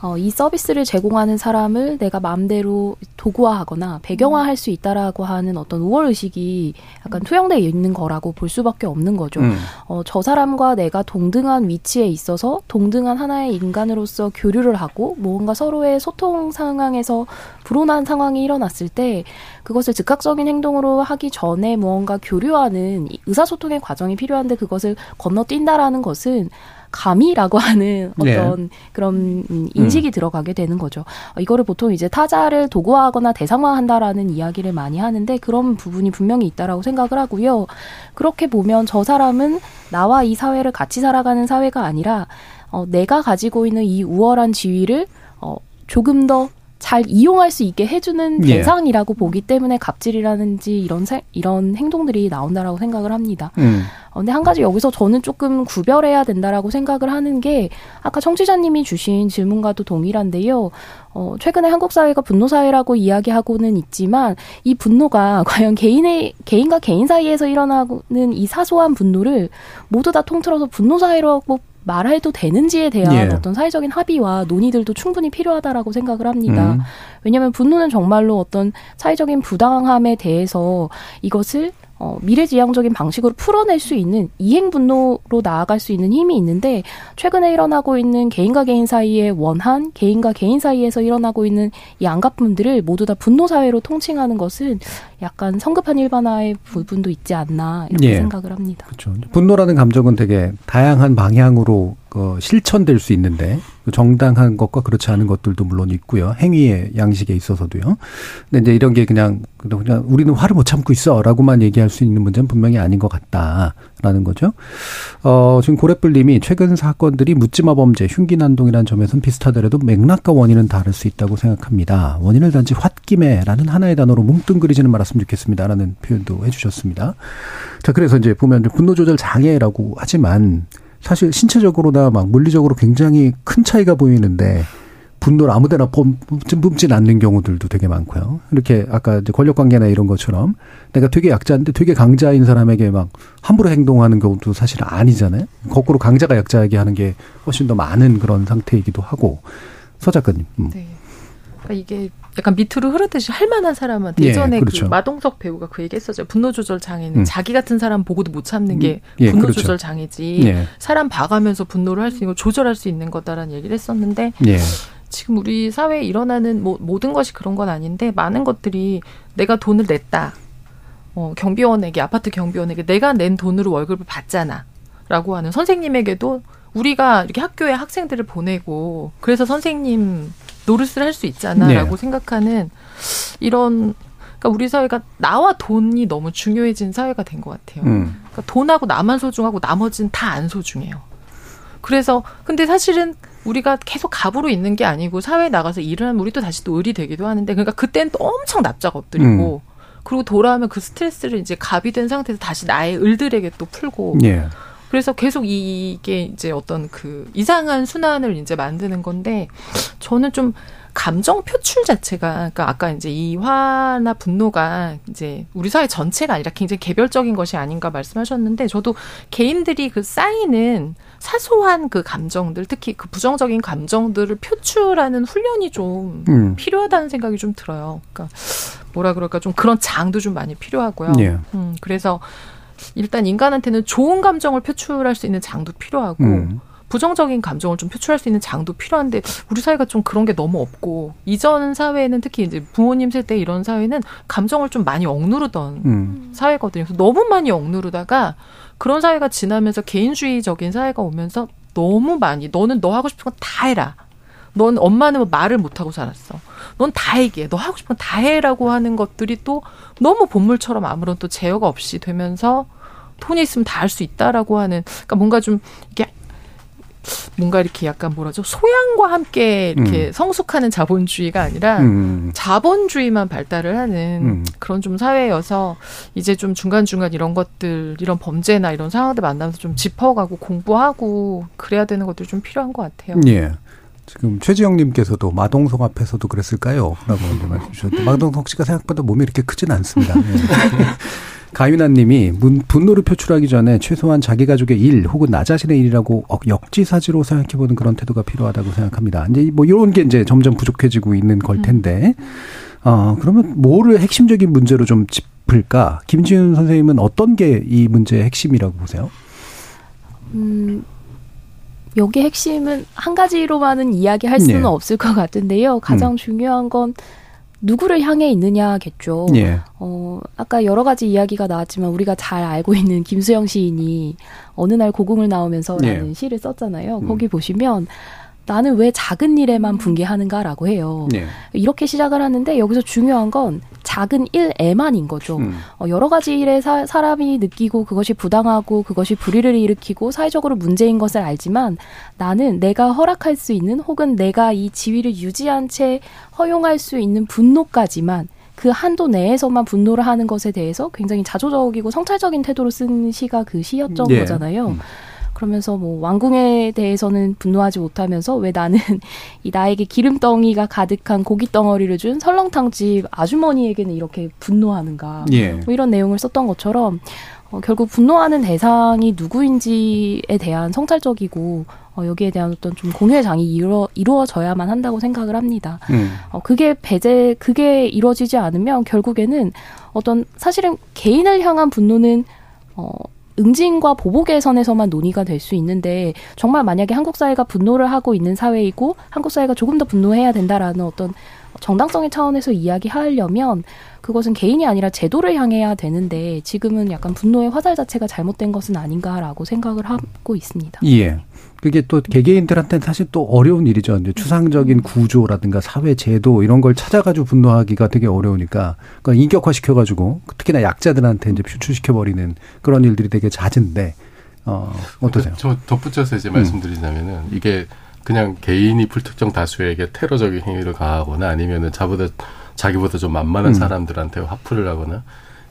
어, 이 서비스를 제공하는 사람을 내가 마음대로 도구화하거나 배경화할 수 있다라고 하는 어떤 우월 의식이 약간 투영되어 있는 거라고 볼 수밖에 없는 거죠. 음. 어, 저 사람과 내가 동등한 위치에 있어서 동등한 하나의 인간으로서 교류를 하고 뭔가 서로의 소통 상황에서 불온한 상황이 일어났을 때 그것을 즉각적인 행동으로 하기 전에 무언가 교류하는 의사소통의 과정이 필요한데 그것을 건너뛴다라는 것은 감이라고 하는 어떤 네. 그런 음, 인식이 음. 들어가게 되는 거죠. 어, 이거를 보통 이제 타자를 도구화하거나 대상화한다라는 이야기를 많이 하는데 그런 부분이 분명히 있다라고 생각을 하고요. 그렇게 보면 저 사람은 나와 이 사회를 같이 살아가는 사회가 아니라 어, 내가 가지고 있는 이 우월한 지위를 어, 조금 더 잘 이용할 수 있게 해주는 예. 대상이라고 예. 보기 때문에 갑질이라든지 이런 세, 이런 행동들이 나온다라고 생각을 합니다. 음. 어, 근데 한 가지 여기서 저는 조금 구별해야 된다라고 생각을 하는 게 아까 청취자님이 주신 질문과도 동일한데요. 어, 최근에 한국 사회가 분노 사회라고 이야기하고는 있지만 이 분노가 과연 개인의 개인과 개인 사이에서 일어나는 이 사소한 분노를 모두 다 통틀어서 분노 사회라고 말해도 되는지에 대한 예. 어떤 사회적인 합의와 논의들도 충분히 필요하다라고 생각을 합니다. 음. 왜냐하면 분노는 정말로 어떤 사회적인 부당함에 대해서 이것을 어, 미래지향적인 방식으로 풀어낼 수 있는 이행 분노로 나아갈 수 있는 힘이 있는데 최근에 일어나고 있는 개인과 개인 사이의 원한, 개인과 개인 사이에서 일어나고 있는 이 안가분들을 모두 다 분노 사회로 통칭하는 것은 약간 성급한 일반화의 부분도 있지 않나 이렇게 예. 생각을 합니다. 그렇죠. 분노라는 감정은 되게 다양한 방향으로 어, 실천될 수 있는데 그 정당한 것과 그렇지 않은 것들도 물론 있고요. 행위의 양식에 있어서도요. 근데 이제 이런 게 그냥 그냥 우리는 화를 못 참고 있어라고만 얘기할 수 있는 문제는 분명히 아닌 것 같다라는 거죠. 어, 지금 고래뿔님이 최근 사건들이 묻지마 범죄, 흉기난동이라는 점에서는 비슷하더라도 맥락과 원인은 다를 수 있다고 생각합니다. 원인을 단지 홧김에라는 하나의 단어로 뭉뚱그리지는 말았으면 좋겠습니다라는 표현도 해주셨습니다. 자, 그래서 이제 보면 분노 조절 장애라고 하지만 사실 신체적으로나 막 물리적으로 굉장히 큰 차이가 보이는데 분노를 아무데나 뿜진 않는 경우들도 되게 많고요. 이렇게 아까 이제 권력 관계나 이런 것처럼 내가 되게 약자인데 되게 강자인 사람에게 막 함부로 행동하는 경우도 사실 아니잖아요. 거꾸로 강자가 약자에게 하는 게 훨씬 더 많은 그런 상태이기도 하고 서 작가님. 음. 네. 그러니까 이게 약간 밑으로 흐르듯이 할 만한 사람은 예, 예전에 그렇죠. 그 마동석 배우가 그 얘기 했었죠. 분노 조절 장애는 음. 자기 같은 사람 보고도 못 참는 게 음. 예, 분노 그렇죠. 조절 장애지. 예. 사람 봐가면서 분노를 할 수 있는 거 조절할 수 있는 거다라는 얘기를 했었는데 예. 지금 우리 사회에 일어나는 뭐 모든 것이 그런 건 아닌데 많은 것들이 내가 돈을 냈다. 어, 경비원에게 아파트 경비원에게 내가 낸 돈으로 월급을 받잖아. 라고 하는 선생님에게도 우리가 이렇게 학교에 학생들을 보내고 그래서 선생님 노릇을 할 수 있잖아라고 네. 생각하는 이런 그러니까 우리 사회가 나와 돈이 너무 중요해진 사회가 된 것 같아요. 음. 그러니까 돈하고 나만 소중하고 나머지는 다 안 소중해요. 그래서 근데 사실은 우리가 계속 갑으로 있는 게 아니고 사회에 나가서 일을 하면 우리도 다시 또 을이 되기도 하는데 그러니까 그때는 또 엄청 납작 엎드리고 음. 그리고 돌아오면 그 스트레스를 이제 갑이 된 상태에서 다시 나의 을들에게 또 풀고 예. 그래서 계속 이게 이제 어떤 그 이상한 순환을 이제 만드는 건데 저는 좀 감정 표출 자체가 그러니까 아까 이제 이 화나 분노가 이제 우리 사회 전체가 아니라 굉장히 개별적인 것이 아닌가 말씀하셨는데 저도 개인들이 그 쌓이는 사소한 그 감정들 특히 그 부정적인 감정들을 표출하는 훈련이 좀 음. 필요하다는 생각이 좀 들어요. 그러니까 뭐라 그럴까 좀 그런 장도 좀 많이 필요하고요. 예. 음, 그래서 일단 인간한테는 좋은 감정을 표출할 수 있는 장도 필요하고 음. 부정적인 감정을 좀 표출할 수 있는 장도 필요한데 우리 사회가 좀 그런 게 너무 없고 이전 사회는 특히 이제 부모님 세대 이런 사회는 감정을 좀 많이 억누르던 음. 사회거든요. 그래서 너무 많이 억누르다가 그런 사회가 지나면서 개인주의적인 사회가 오면서 너무 많이 너는 너 하고 싶은 건 다 해라. 넌 엄마는 뭐 말을 못 하고 살았어. 넌 다 얘기해. 너 하고 싶은 건 다 해라고 하는 것들이 또 너무 본물처럼 아무런 또 제어가 없이 되면서 돈이 있으면 다 할 수 있다라고 하는 그러니까 뭔가 좀 이게 뭔가 이렇게 약간 뭐라죠 소양과 함께 이렇게 음. 성숙하는 자본주의가 아니라 음. 자본주의만 발달을 하는 음. 그런 좀 사회여서 이제 좀 중간 중간 이런 것들 이런 범죄나 이런 상황들 만나면서 좀 짚어가고 공부하고 그래야 되는 것들이 좀 필요한 것 같아요. 예. 지금 최지영님께서도 마동석 앞에서도 그랬을까요? 라고 말씀 주셨는데 마동석 씨가 생각보다 몸이 이렇게 크진 않습니다. 예. 가윤아 님이 분노를 표출하기 전에 최소한 자기 가족의 일 혹은 나 자신의 일이라고 역지사지로 생각해보는 그런 태도가 필요하다고 생각합니다. 이제 뭐 이런 게 이제 점점 부족해지고 있는 걸 텐데, 어 그러면 뭐를 핵심적인 문제로 좀 짚을까? 김지윤 선생님은 어떤 게 이 문제의 핵심이라고 보세요? 음. 여기 핵심은 한 가지로만은 이야기할 수는 네. 없을 것 같은데요. 가장 음. 중요한 건 누구를 향해 있느냐겠죠. 예. 어, 아까 여러 가지 이야기가 나왔지만 우리가 잘 알고 있는 김수영 시인이 어느 날 고궁을 나오면서라는 예. 시를 썼잖아요. 음. 거기 보시면 나는 왜 작은 일에만 분개하는가라고 해요. 네. 이렇게 시작을 하는데 여기서 중요한 건 작은 일에만인 거죠. 음. 어, 여러 가지 일에 사, 사람이 느끼고 그것이 부당하고 그것이 불의를 일으키고 사회적으로 문제인 것을 알지만 나는 내가 허락할 수 있는 혹은 내가 이 지위를 유지한 채 허용할 수 있는 분노까지만 그 한도 내에서만 분노를 하는 것에 대해서 굉장히 자조적이고 성찰적인 태도로 쓴 시가 그 시였던 네. 거잖아요. 음. 그러면서 뭐 왕궁에 대해서는 분노하지 못하면서 왜 나는 이 나에게 기름덩이가 가득한 고기 덩어리를 준 설렁탕집 아주머니에게는 이렇게 분노하는가 예. 뭐 이런 내용을 썼던 것처럼 어, 결국 분노하는 대상이 누구인지에 대한 성찰적이고 어, 여기에 대한 어떤 좀 공유의 장이 이루어, 이루어져야만 한다고 생각을 합니다. 음. 어, 그게 배제, 그게 이루어지지 않으면 결국에는 어떤 사실은 개인을 향한 분노는 어, 응징과 보복의 선에서만 논의가 될 수 있는데 정말 만약에 한국 사회가 분노를 하고 있는 사회이고 한국 사회가 조금 더 분노해야 된다라는 어떤 정당성의 차원에서 이야기하려면 그것은 개인이 아니라 제도를 향해야 되는데 지금은 약간 분노의 화살 자체가 잘못된 것은 아닌가라고 생각을 하고 있습니다. 예. 그게 또 개개인들한테는 사실 또 어려운 일이죠. 이제 추상적인 구조라든가 사회 제도 이런 걸 찾아가지고 분노하기가 되게 어려우니까 그러니까 인격화 시켜가지고 특히나 약자들한테 이제 표출시켜버리는 그런 일들이 되게 잦은데 어 어떠세요? 저 덧붙여서 이제 말씀드리자면은 음. 이게 그냥 개인이 불특정 다수에게 테러적인 행위를 가하거나 아니면은 자보다 자기보다 좀 만만한 음. 사람들한테 화풀이를 하거나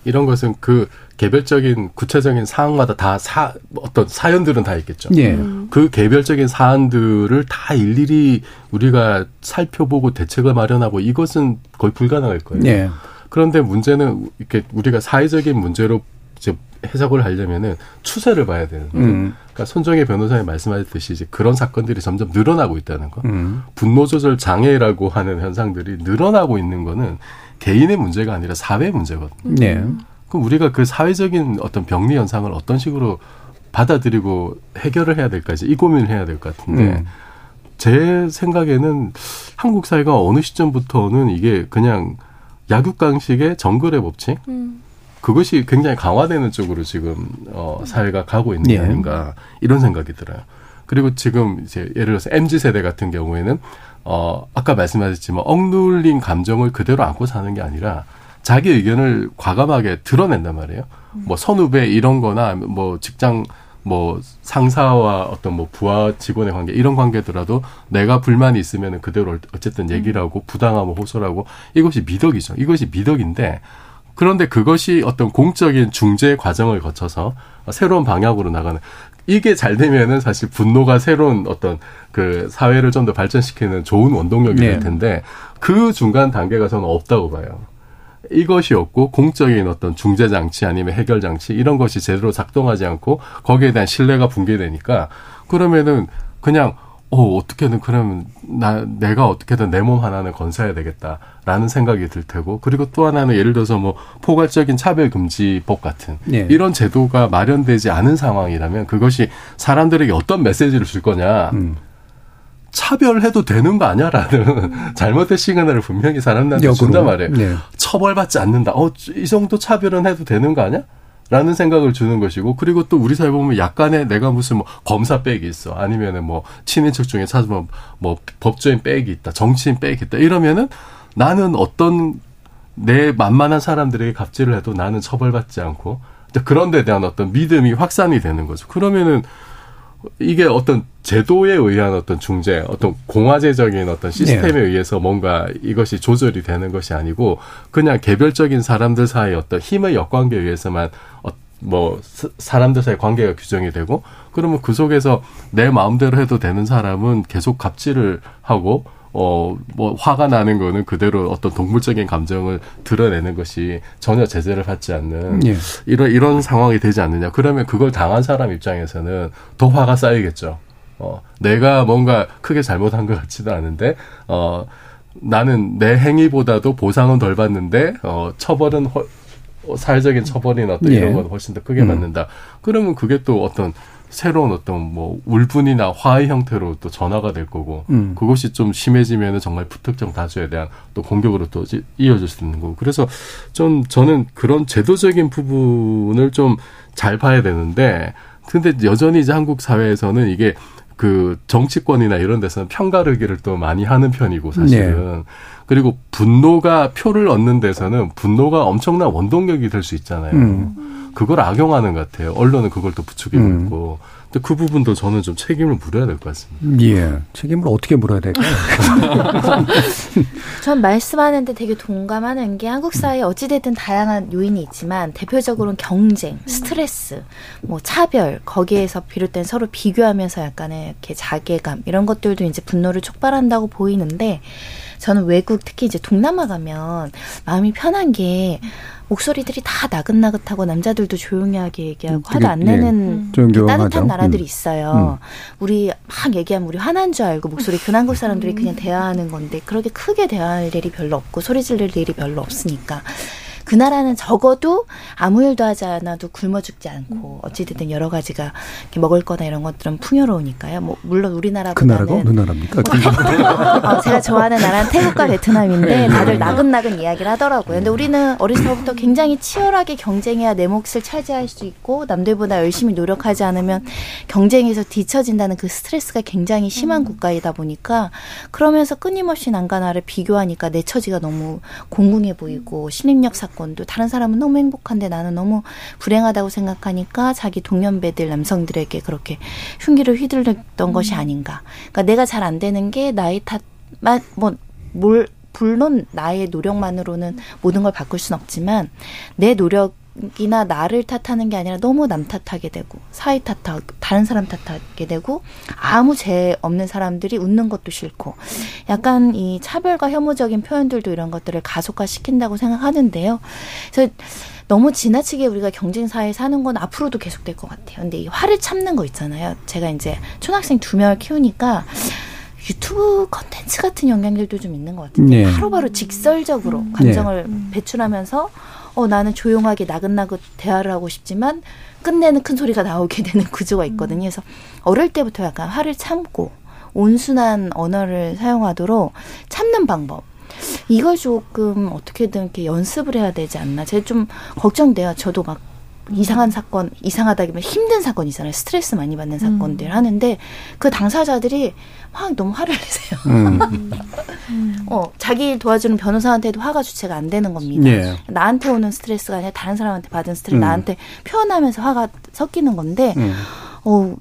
이런 것은 그 개별적인 구체적인 사항마다 다 사, 어떤 사연들은 다 있겠죠. 예. 그 개별적인 사안들을 다 일일이 우리가 살펴보고 대책을 마련하고 이것은 거의 불가능할 거예요. 예. 그런데 문제는 이렇게 우리가 사회적인 문제로 이제 해석을 하려면은 추세를 봐야 되는 거죠. 음. 그러니까 손정혜 변호사님 말씀하셨듯이 이제 그런 사건들이 점점 늘어나고 있다는 거. 음. 분노 조절 장애라고 하는 현상들이 늘어나고 있는 거는 개인의 문제가 아니라 사회 문제거든요. 네. 그럼 우리가 그 사회적인 어떤 병리 현상을 어떤 식으로 받아들이고 해결을 해야 될까 이제 이 고민을 해야 될 것 같은데 음. 제 생각에는 한국 사회가 어느 시점부터는 이게 그냥 약육강식의 정글의 법칙 음. 그것이 굉장히 강화되는 쪽으로 지금 어 사회가 가고 있는 게 네. 아닌가 이런 생각이 들어요. 그리고 지금 이제 예를 들어서 mz 세대 같은 경우에는 어 아까 말씀하셨지만 억눌린 감정을 그대로 안고 사는 게 아니라 자기 의견을 과감하게 드러낸단 말이에요. 뭐 선후배 이런 거나 뭐 직장 뭐 상사와 어떤 뭐 부하 직원의 관계 이런 관계더라도 내가 불만이 있으면은 그대로 어쨌든 얘기를 하고 부당함을 호소하고 이것이 미덕이죠. 이것이 미덕인데 그런데 그것이 어떤 공적인 중재 과정을 거쳐서 새로운 방향으로 나가는 이게 잘 되면은 사실 분노가 새로운 어떤 그 사회를 좀 더 발전시키는 좋은 원동력이 될 네. 텐데 그 중간 단계가 저는 없다고 봐요. 이것이 없고 공적인 어떤 중재 장치 아니면 해결 장치 이런 것이 제대로 작동하지 않고 거기에 대한 신뢰가 붕괴되니까 그러면은 그냥 어 어떻게든 그러면 나 내가 어떻게든 내 몸 하나는 건사해야 되겠다라는 생각이 들 테고 그리고 또 하나는 예를 들어서 뭐 포괄적인 차별 금지법 같은 네. 이런 제도가 마련되지 않은 상황이라면 그것이 사람들에게 어떤 메시지를 줄 거냐 음. 차별해도 되는 거 아니야라는 잘못된 시그널을 분명히 사람들한테 준단 말이에요. 네. 처벌받지 않는다. 어, 이 정도 차별은 해도 되는 거 아니야? 라는 생각을 주는 것이고 그리고 또 우리 사회 보면 약간의 내가 무슨 뭐 검사 백이 있어 아니면은 뭐 친인척 중에 찾으면 뭐 법조인 백이 있다 정치인 백이 있다 이러면은 나는 어떤 내 만만한 사람들에게 갑질을 해도 나는 처벌받지 않고 그런 데 대한 어떤 믿음이 확산이 되는 거죠 그러면은 이게 어떤 제도에 의한 어떤 중재, 어떤 공화제적인 어떤 시스템에 네. 의해서 뭔가 이것이 조절이 되는 것이 아니고 그냥 개별적인 사람들 사이의 어떤 힘의 역관계에 의해서만 어, 뭐 사람들 사이 관계가 규정이 되고 그러면 그 속에서 내 마음대로 해도 되는 사람은 계속 갑질을 하고 어, 뭐, 화가 나는 거는 그대로 어떤 동물적인 감정을 드러내는 것이 전혀 제재를 받지 않는 예. 이런, 이런 상황이 되지 않느냐. 그러면 그걸 당한 사람 입장에서는 더 화가 쌓이겠죠. 어, 내가 뭔가 크게 잘못한 것 같지도 않은데, 어, 나는 내 행위보다도 보상은 덜 받는데, 어, 처벌은 허, 어, 사회적인 처벌이나 어떤 예. 이런 건 훨씬 더 크게 음. 받는다. 그러면 그게 또 어떤 새로운 어떤 뭐 울분이나 화의 형태로 또 전화가 될 거고 음. 그것이 좀 심해지면은 정말 부특정 다수에 대한 또 공격으로 또 이어질 수 있는 거고 그래서 좀 저는 그런 제도적인 부분을 좀 잘 봐야 되는데 근데 여전히 이제 한국 사회에서는 이게 그 정치권이나 이런 데서는 편가르기를 또 많이 하는 편이고 사실은 네. 그리고 분노가 표를 얻는 데서는 분노가 엄청난 원동력이 될 수 있잖아요. 음. 그걸 악용하는 것 같아요. 언론은 그걸 또 부추기고 음. 있고. 근데 그 부분도 저는 좀 책임을 물어야 될 것 같습니다. 예. 책임을 어떻게 물어야 될까요? 전 말씀하는데 되게 동감하는 게 한국 사회에 어찌됐든 다양한 요인이 있지만 대표적으로는 경쟁, 스트레스, 뭐 차별, 거기에서 비롯된 서로 비교하면서 약간의 이렇게 자괴감 이런 것들도 이제 분노를 촉발한다고 보이는데 저는 외국 특히 이제 동남아 가면 마음이 편한 게 목소리들이 다 나긋나긋하고 남자들도 조용하게 얘기하고 음, 화도 안 내는 네. 따뜻한 나라들이 음. 있어요. 음. 우리 막 얘기하면 우리 화난 줄 알고 목소리 근한국 사람들이 그냥 대화하는 건데 그렇게 크게 대화할 일이 별로 없고 소리 지를 일이 별로 없으니까 그 나라는 적어도 아무 일도 하지 않아도 굶어 죽지 않고 어찌됐든 여러 가지가 먹을 거나 이런 것들은 풍요로우니까요. 뭐 물론 우리나라보다는 그 나라가 어느 나라입니까? 어, 제가 좋아하는 나라는 태국과 베트남인데 다들 나긋나긋 이야기를 하더라고요. 근데 우리는 어렸을 때부터 굉장히 치열하게 경쟁해야 내 몫을 차지할 수 있고 남들보다 열심히 노력하지 않으면 경쟁에서 뒤처진다는 그 스트레스가 굉장히 심한 음. 국가이다 보니까 그러면서 끊임없이 난가 나를 비교하니까 내 처지가 너무 공공해 보이고 신임력 사 사건도 다른 사람은 너무 행복한데 나는 너무 불행하다고 생각하니까 자기 동년배들 남성들에게 그렇게 흉기를 휘둘렀던 음. 것이 아닌가. 그러니까 내가 잘 안 되는 게 나의 탓만 뭐뭘 물론 나의 노력만으로는 모든 걸 바꿀 수는 없지만 내 노력 이나 나를 탓하는 게 아니라 너무 남 탓하게 되고 사회 탓하고 다른 사람 탓하게 되고 아무 죄 없는 사람들이 웃는 것도 싫고 약간 이 차별과 혐오적인 표현들도 이런 것들을 가속화 시킨다고 생각하는데요. 그래서 너무 지나치게 우리가 경쟁 사회에 사는 건 앞으로도 계속될 것 같아요. 근데 이 화를 참는 거 있잖아요. 제가 이제 초등학생 두 명을 키우니까 유튜브 컨텐츠 같은 영향들도 좀 있는 것 같아요. 네. 바로바로 직설적으로 감정을 네. 배출하면서 어, 나는 조용하게 나긋나긋 대화를 하고 싶지만 끝내는 큰 소리가 나오게 되는 구조가 있거든요. 그래서 어릴 때부터 약간 화를 참고 온순한 언어를 사용하도록 참는 방법. 이걸 조금 어떻게든 이렇게 연습을 해야 되지 않나. 제가 좀 걱정돼요. 저도 막 이상한 사건, 이상하다기보다 힘든 사건이잖아요. 스트레스 많이 받는 사건들 음. 하는데 그 당사자들이 막 너무 화를 내세요. 음. 어, 자기 도와주는 변호사한테도 화가 주체가 안 되는 겁니다. 예. 나한테 오는 스트레스가 아니라 다른 사람한테 받은 스트레스, 음. 나한테 표현하면서 화가 섞이는 건데, 음. 어,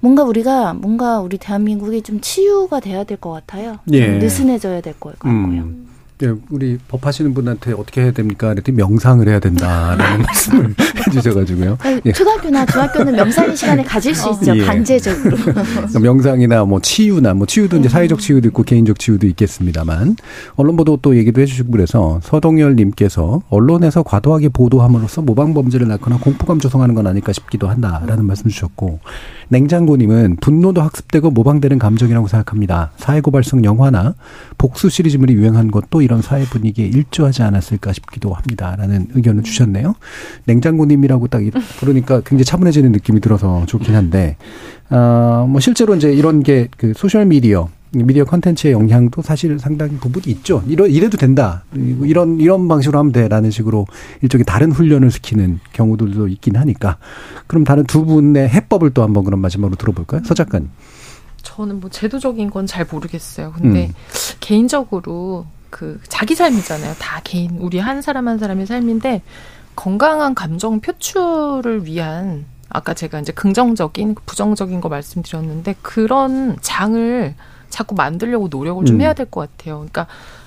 뭔가 우리가, 뭔가 우리 대한민국이 좀 치유가 돼야 될 것 같아요. 예. 느슨해져야 될 것 같고요. 음. 예, 우리 법하시는 분한테 어떻게 해야 됩니까? 그랬더니 명상을 해야 된다라는 말씀을 해주셔가지고요. 예. 초등학교나 중학교는 명상 시간을 가질 수 있죠. 예. 강제적으로. 명상이나 뭐 치유나 뭐 치유도 이제 사회적 치유도 있고 개인적 치유도 있겠습니다만 언론 보도 또 얘기도 해주시고 그래서 서동열님께서 언론에서 과도하게 보도함으로써 모방 범죄를 낳거나 공포감 조성하는 건 아닐까 싶기도 한다라는 말씀 주셨고 냉장고님은 분노도 학습되고 모방되는 감정이라고 생각합니다. 사회고발성 영화나 복수 시리즈물이 유행한 것도 이런 사회 분위기에 일조하지 않았을까 싶기도 합니다라는 의견을 주셨네요. 냉장고님 이라고 딱 그러니까 굉장히 차분해지는 느낌이 들어서 좋긴 한데 어뭐 실제로 이제 이런 게 그 소셜 미디어 미디어 컨텐츠의 영향도 사실 상당히 부분이 있죠. 이러, 이래도 된다. 이런, 이런 방식으로 하면 돼. 라는 식으로 일종의 다른 훈련을 시키는 경우들도 있긴 하니까. 그럼 다른 두 분의 해법을 또 한번 그럼 마지막으로 들어볼까요? 서 작가님. 저는 뭐 제도적인 건 잘 모르겠어요. 근데 음. 개인적으로 그 자기 삶이잖아요. 다 개인, 우리 한 사람 한 사람의 삶인데 건강한 감정 표출을 위한 아까 제가 이제 긍정적인, 부정적인 거 말씀드렸는데 그런 장을 자꾸 만들려고 노력을 좀 음. 해야 될 것 같아요. 그러니까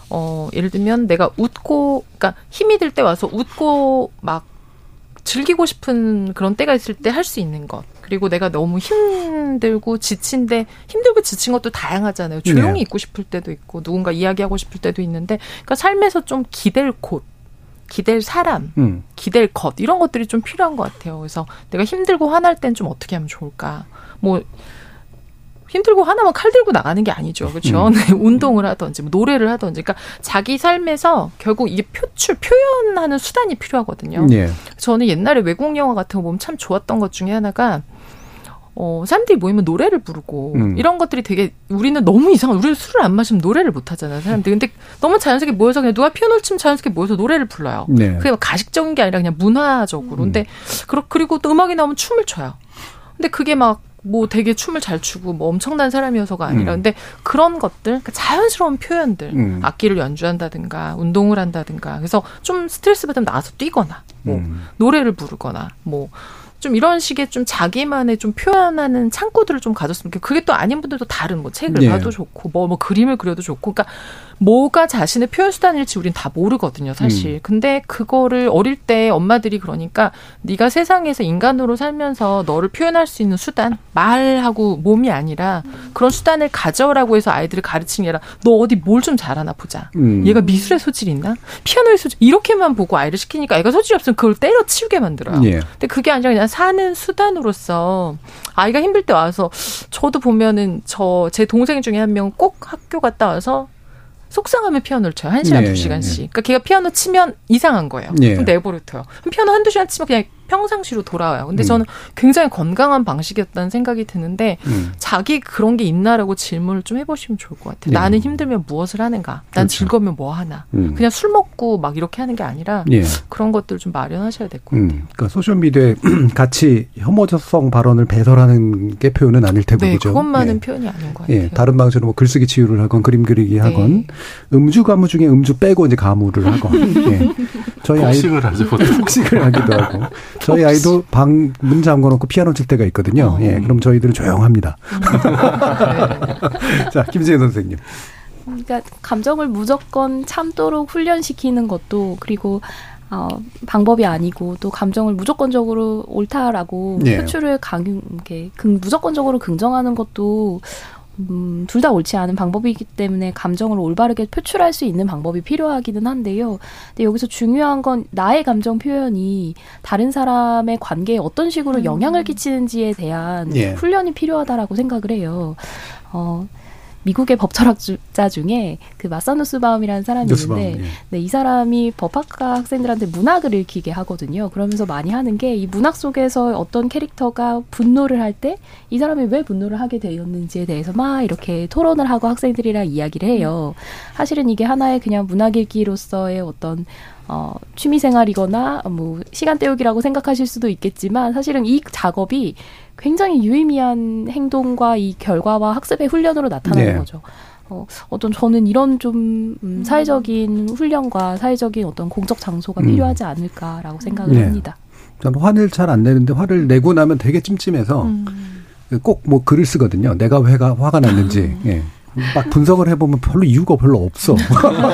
어 예를 들면 내가 웃고 그러니까 힘이 들 때 와서 웃고 막 즐기고 싶은 그런 때가 있을 때 할 수 있는 것. 그리고 내가 너무 힘들고 지친데 힘들고 지친 것도 다양하잖아요. 조용히 네. 있고 싶을 때도 있고 누군가 이야기하고 싶을 때도 있는데 그러니까 삶에서 좀 기댈 곳 기댈 사람, 음. 기댈 것 이런 것들이 좀 필요한 것 같아요. 그래서 내가 힘들고 화날 땐 좀 어떻게 하면 좋을까? 뭐 힘들고 하나만 칼 들고 나가는 게 아니죠. 그렇죠? 음. 네, 운동을 하든지 뭐 노래를 하든지 그러니까 자기 삶에서 결국 이게 표출 표현하는 수단이 필요하거든요. 예. 저는 옛날에 외국 영화 같은 거 보면 참 좋았던 것 중에 하나가 어, 사람들이 모이면 노래를 부르고 음. 이런 것들이 되게 우리는 너무 이상한 우리는 술을 안 마시면 노래를 못 하잖아요 사람들이 근데 너무 자연스럽게 모여서 그냥 누가 피아노를 치면 자연스럽게 모여서 노래를 불러요 네. 그게 뭐 가식적인 게 아니라 그냥 문화적으로 음. 근데 그리고 또 음악이 나오면 춤을 춰요 근데 그게 막 뭐 되게 춤을 잘 추고 뭐 엄청난 사람이어서가 아니라 음. 근데 그런 것들 그러니까 자연스러운 표현들 음. 악기를 연주한다든가 운동을 한다든가 그래서 좀 스트레스 받으면 나와서 뛰거나 뭐 음. 노래를 부르거나 뭐 좀 이런 식의 좀 자기만의 좀 표현하는 창구들을 좀 가졌으면 좋겠고 그게 또 아닌 분들도 다른 뭐 책을 네. 봐도 좋고 뭐, 뭐 그림을 그려도 좋고 그러니까 뭐가 자신의 표현 수단일지 우린 다 모르거든요, 사실. 음. 근데 그거를 어릴 때 엄마들이 그러니까 네가 세상에서 인간으로 살면서 너를 표현할 수 있는 수단, 말하고 몸이 아니라 그런 수단을 가져오라고 해서 아이들을 가르치는 게 아니라 너 어디 뭘 좀 잘하나 보자. 음. 얘가 미술에 소질이 있나? 피아노에 소질 이렇게만 보고 아이를 시키니까 애가 소질이 없으면 그걸 때려치우게 만들어요. 예. 근데 그게 아니라 그냥 사는 수단으로서 아이가 힘들 때 와서 저도 보면은 저 제 동생 중에 한명꼭 학교 갔다 와서 속상하면 피아노를 쳐요. 한 시간, 네, 두 시간씩. 네. 그러니까 걔가 피아노 치면 이상한 거예요. 네. 내버려둬요. 피아노 한두 시간 치면 그냥 평상시로 돌아와요. 근데 음. 저는 굉장히 건강한 방식이었다는 생각이 드는데 음. 자기 그런 게 있나라고 질문을 좀 해보시면 좋을 것 같아요. 네. 나는 힘들면 무엇을 하는가? 난 그렇죠. 즐거우면 뭐 하나? 음. 그냥 술 먹고 막 이렇게 하는 게 아니라 네. 그런 것들 좀 마련하셔야 될것 음. 같아요. 그러니까 소셜 미디어에 같이 혐오성 발언을 배설하는 게 표현은 아닐 테고 네, 그죠? 그것만은 예. 표현이 아닌 것 같아요. 예, 다른 방식으로 뭐 글쓰기 치유를 하건 그림 그리기 하건 네. 음주 가무 중에 음주 빼고 이제 가무를 하건 예. 저희 복식을 아이 하죠. 복식을 하기도 하고 저희 아이도 방 문 잠궈놓고 피아노 칠 때가 있거든요. 어. 예, 그럼 저희들은 조용합니다. 자, 김지혜 선생님. 그러니까 감정을 무조건 참도록 훈련시키는 것도 그리고 어, 방법이 아니고 또 감정을 무조건적으로 옳다라고 예. 표출을 강요, 이렇게 무조건적으로 긍정하는 것도 음, 둘 다 옳지 않은 방법이기 때문에 감정을 올바르게 표출할 수 있는 방법이 필요하기는 한데요. 근데 여기서 중요한 건 나의 감정 표현이 다른 사람의 관계에 어떤 식으로 음. 영향을 끼치는지에 대한 예. 훈련이 필요하다라고 생각을 해요. 어, 미국의 법철학자 중에 그 마사누스바움이라는 사람이 누스바움, 있는데 예. 네, 이 사람이 법학과 학생들한테 문학을 읽히게 하거든요. 그러면서 많이 하는 게 이 문학 속에서 어떤 캐릭터가 분노를 할 때 이 사람이 왜 분노를 하게 되었는지에 대해서 막 이렇게 토론을 하고 학생들이랑 이야기를 해요. 사실은 이게 하나의 그냥 문학 읽기로서의 어떤 어, 취미 생활이거나 뭐 시간 때우기라고 생각하실 수도 있겠지만 사실은 이 작업이 굉장히 유의미한 행동과 이 결과와 학습의 훈련으로 나타나는 네. 거죠. 어, 어떤 저는 이런 좀 음, 사회적인 훈련과 사회적인 어떤 공적 장소가 음. 필요하지 않을까라고 생각을 네. 합니다. 저는 화를 잘 안 내는데 화를 내고 나면 되게 찜찜해서 음. 꼭뭐 글을 쓰거든요. 내가 왜가 화가 났는지. 음. 예. 막 분석을 해보면 별로 이유가 별로 없어.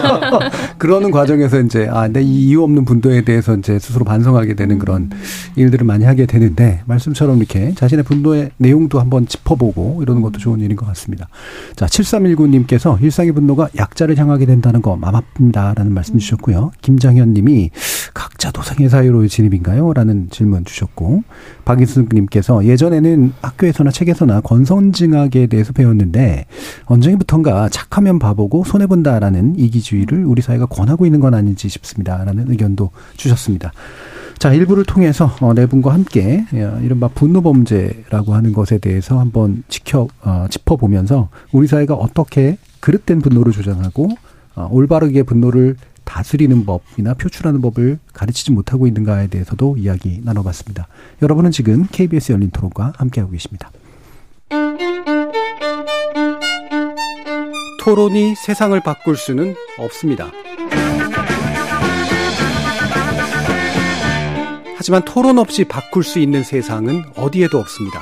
그러는 과정에서 이제, 아, 내 이 이유 없는 분도에 대해서 이제 스스로 반성하게 되는 그런 일들을 많이 하게 되는데, 말씀처럼 이렇게 자신의 분노의 내용도 한번 짚어보고 이러는 것도 좋은 일인 것 같습니다. 자, 7319님께서 일상의 분노가 약자를 향하게 된다는 거 맘아픕니다라는 말씀 주셨고요. 김장현 님이 각자 도생의 사유로의 진입인가요? 라는 질문 주셨고, 박인수님께서 예전에는 학교에서나 책에서나 권선징악에 대해서 배웠는데, 언제부턴가 착하면 바보고 손해 본다라는 이기주의를 우리 사회가 권하고 있는 건 아닌지 싶습니다라는 의견도 주셨습니다. 자, 일부를 통해서 어, 네 분과 함께 어, 이른바 분노 범죄라고 하는 것에 대해서 한번 지켜 어, 짚어보면서 우리 사회가 어떻게 그릇된 분노를 조장하고 어, 올바르게 분노를 다스리는 법이나 표출하는 법을 가르치지 못하고 있는가에 대해서도 이야기 나눠봤습니다. 여러분은 지금 KBS 열린 토론과 함께하고 계십니다. 토론이 세상을 바꿀 수는 없습니다. 하지만 토론 없이 바꿀 수 있는 세상은 어디에도 없습니다.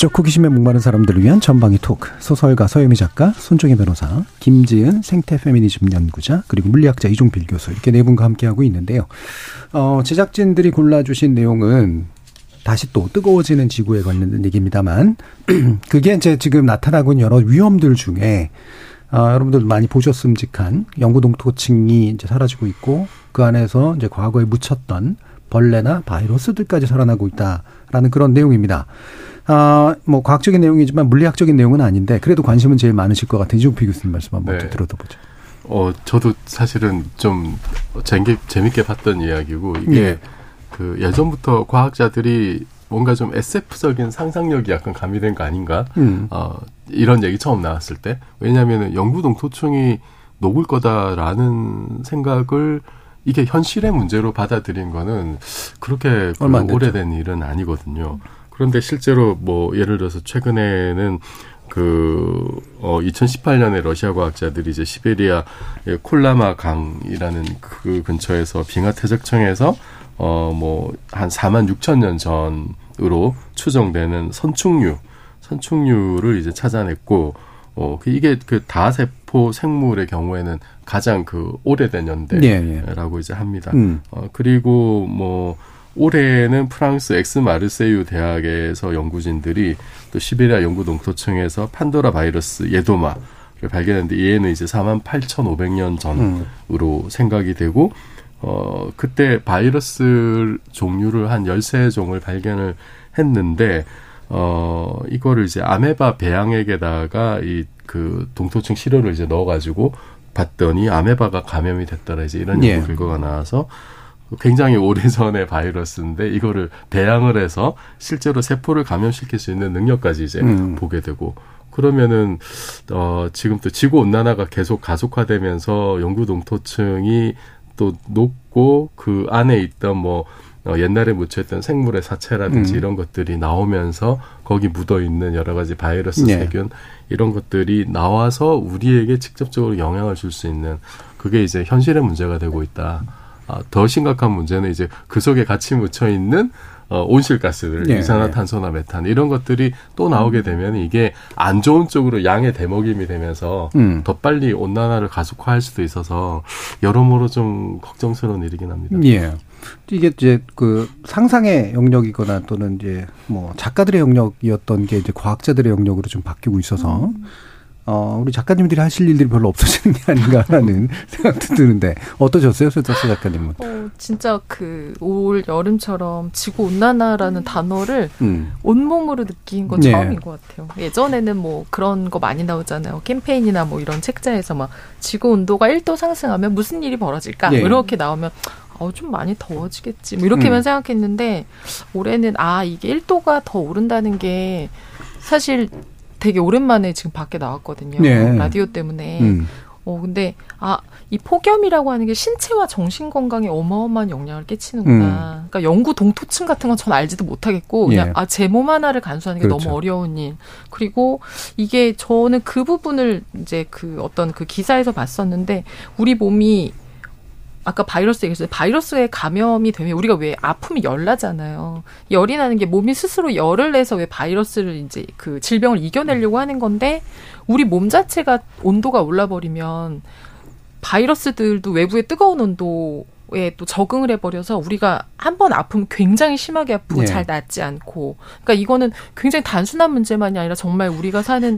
지적 호기심에 목마른 사람들을 위한 전방위 토크 소설가 서유미 작가 손종혜 변호사 김지은 생태 페미니즘 연구자 그리고 물리학자 이종필 교수 이렇게 네 분과 함께하고 있는데요. 어, 제작진들이 골라주신 내용은 다시 또 뜨거워지는 지구에 관련된 얘기입니다만 그게 이제 지금 나타나고 있는 여러 위험들 중에 아, 여러분들 많이 보셨음직한 영구 동토층이 이제 사라지고 있고 그 안에서 이제 과거에 묻혔던 벌레나 바이러스들까지 살아나고 있다라는 그런 내용입니다. 아, 뭐 과학적인 내용이지만 물리학적인 내용은 아닌데 그래도 관심은 제일 많으실 것 같아요. 이종필 교수님 말씀 한번 네. 들어보죠. 어, 저도 사실은 좀 재밌게, 재밌게 봤던 이야기고 이게 네. 그 예전부터 과학자들이 뭔가 좀 SF적인 상상력이 약간 가미된 거 아닌가? 음. 어, 이런 얘기 처음 나왔을 때. 왜냐하면 영구 동토층이 녹을 거다라는 생각을 이게 현실의 문제로 받아들인 거는 그렇게 그 오래된 일은 아니거든요. 그런데 실제로 뭐 예를 들어서 최근에는 그, 어, 2018년에 러시아 과학자들이 이제 시베리아 콜라마 강이라는 그 근처에서 빙하 퇴적청에서 어, 뭐, 한 4만 6천 년 전으로 추정되는 선충류, 선충류를 이제 찾아냈고, 어, 그 이게 그 다세포 생물의 경우에는 가장 그 오래된 연대라고 예, 예. 이제 합니다. 음. 어, 그리고 뭐, 올해는 프랑스 엑스 마르세유 대학에서 연구진들이 또 시베리아 영구 동토층에서 판도라 바이러스 예도마를 발견했는데 얘는 이제 4만 8,500년 전으로 음. 생각이 되고 어 그때 바이러스 종류를 한 열세 종을 발견을 했는데 어 이거를 이제 아메바 배양액에다가 이 그 동토층 시료를 이제 넣어 가지고 봤더니 아메바가 감염이 됐더라 이제 이런 예. 연구 결과가 나와서 굉장히 오래전의 바이러스인데 이거를 배양을 해서 실제로 세포를 감염시킬 수 있는 능력까지 이제 음. 보게 되고 그러면은 어 지금 또 지구 온난화가 계속 가속화되면서 영구 동토층이 또 높고 그 안에 있던 뭐 어, 옛날에 묻혀있던 생물의 사체라든지 음. 이런 것들이 나오면서 거기 묻어 있는 여러 가지 바이러스 네. 세균 이런 것들이 나와서 우리에게 직접적으로 영향을 줄 수 있는 그게 이제 현실의 문제가 되고 있다. 아, 더 심각한 문제는 이제 그 속에 같이 묻혀 있는 어, 온실가스들, 네. 이산화탄소나 메탄 이런 것들이 또 나오게 되면 이게 안 좋은 쪽으로 양의 대목임이 되면서 음. 더 빨리 온난화를 가속화할 수도 있어서 여러모로 좀 걱정스러운 일이긴 합니다. 예. 이게 이제 그 상상의 영역이거나 또는 이제 뭐 작가들의 영역이었던 게 이제 과학자들의 영역으로 좀 바뀌고 있어서 음. 어, 우리 작가님들이 하실 일들이 별로 없어지는 게 아닌가라는 생각도 드는데 어떠셨어요, 손석수 작가님은? 어, 진짜 그 올 여름처럼 지구 온난화라는 단어를 음. 온몸으로 느낀 건 네. 처음인 것 같아요. 예전에는 뭐 그런 거 많이 나오잖아요. 캠페인이나 뭐 이런 책자에서 막 지구 온도가 1도 상승하면 무슨 일이 벌어질까? 네. 이렇게 나오면 어, 좀 많이 더워지겠지. 뭐 이렇게만 음. 생각했는데 올해는 아, 이게 1도가 더 오른다는 게 사실 되게 오랜만에 지금 밖에 나왔거든요. 네. 라디오 때문에. 음. 어, 근데, 아, 이 폭염이라고 하는 게 신체와 정신 건강에 어마어마한 영향을 끼치는구나. 음. 그러니까 영구 동토층 같은 건 전 알지도 못하겠고, 그냥, 예. 아, 제 몸 하나를 간수하는 게 그렇죠. 너무 어려운 일. 그리고 이게 저는 그 부분을 이제 그 어떤 그 기사에서 봤었는데, 우리 몸이 아까 바이러스 얘기했어요. 바이러스에 감염이 되면 우리가 왜 아픔이 열 나잖아요. 열이 나는 게 몸이 스스로 열을 내서 왜 바이러스를 이제 그 질병을 이겨내려고 하는 건데 우리 몸 자체가 온도가 올라버리면 바이러스들도 외부의 뜨거운 온도 에또 적응을 해버려서 우리가 한 번 아프면 굉장히 심하게 아프고 네. 잘 낫지 않고 그러니까 이거는 굉장히 단순한 문제만이 아니라 정말 우리가 사는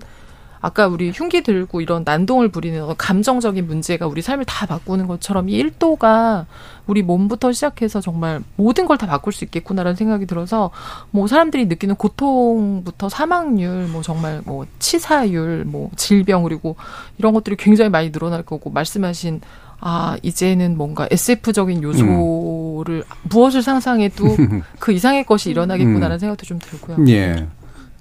아까 우리 흉기 들고 이런 난동을 부리는 감정적인 문제가 우리 삶을 다 바꾸는 것처럼 이 1도가 우리 몸부터 시작해서 정말 모든 걸 다 바꿀 수 있겠구나라는 생각이 들어서 뭐 사람들이 느끼는 고통부터 사망률, 뭐 정말 뭐 치사율, 뭐 질병 그리고 이런 것들이 굉장히 많이 늘어날 거고 말씀하신 아, 이제는 뭔가 SF적인 요소를 음. 무엇을 상상해도 그 이상의 것이 일어나겠구나라는 음. 생각도 좀 들고요. 예.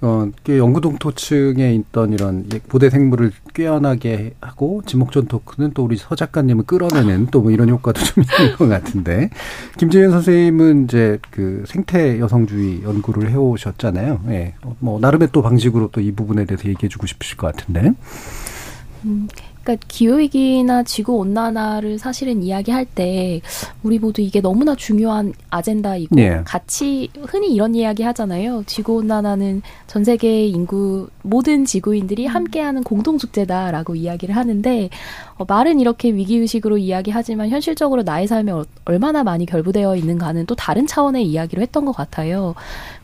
어, 영구동토층에 있던 이런 보대 생물을 꿰어나게 하고 지목전 토크는 또 우리 서 작가님을 끌어내는 또 뭐 이런 효과도 좀 있는 것 같은데 김재현 선생님은 이제 그 생태 여성주의 연구를 해오셨잖아요. 예. 뭐 나름의 또 방식으로 또 이 부분에 대해서 얘기해주고 싶으실 것 같은데. 음, 그러니까 기후위기나 지구 온난화를 사실은 이야기할 때 우리 모두 이게 너무나 중요한 아젠다이고 네. 같이 흔히 이런 이야기 하잖아요. 지구 온난화는 전 세계 인구 모든 지구인들이 함께하는 공동 축제다라고 이야기를 하는데 어, 말은 이렇게 위기 의식으로 이야기하지만 현실적으로 나의 삶에 얼마나 많이 결부되어 있는가는 또 다른 차원의 이야기로 했던 것 같아요.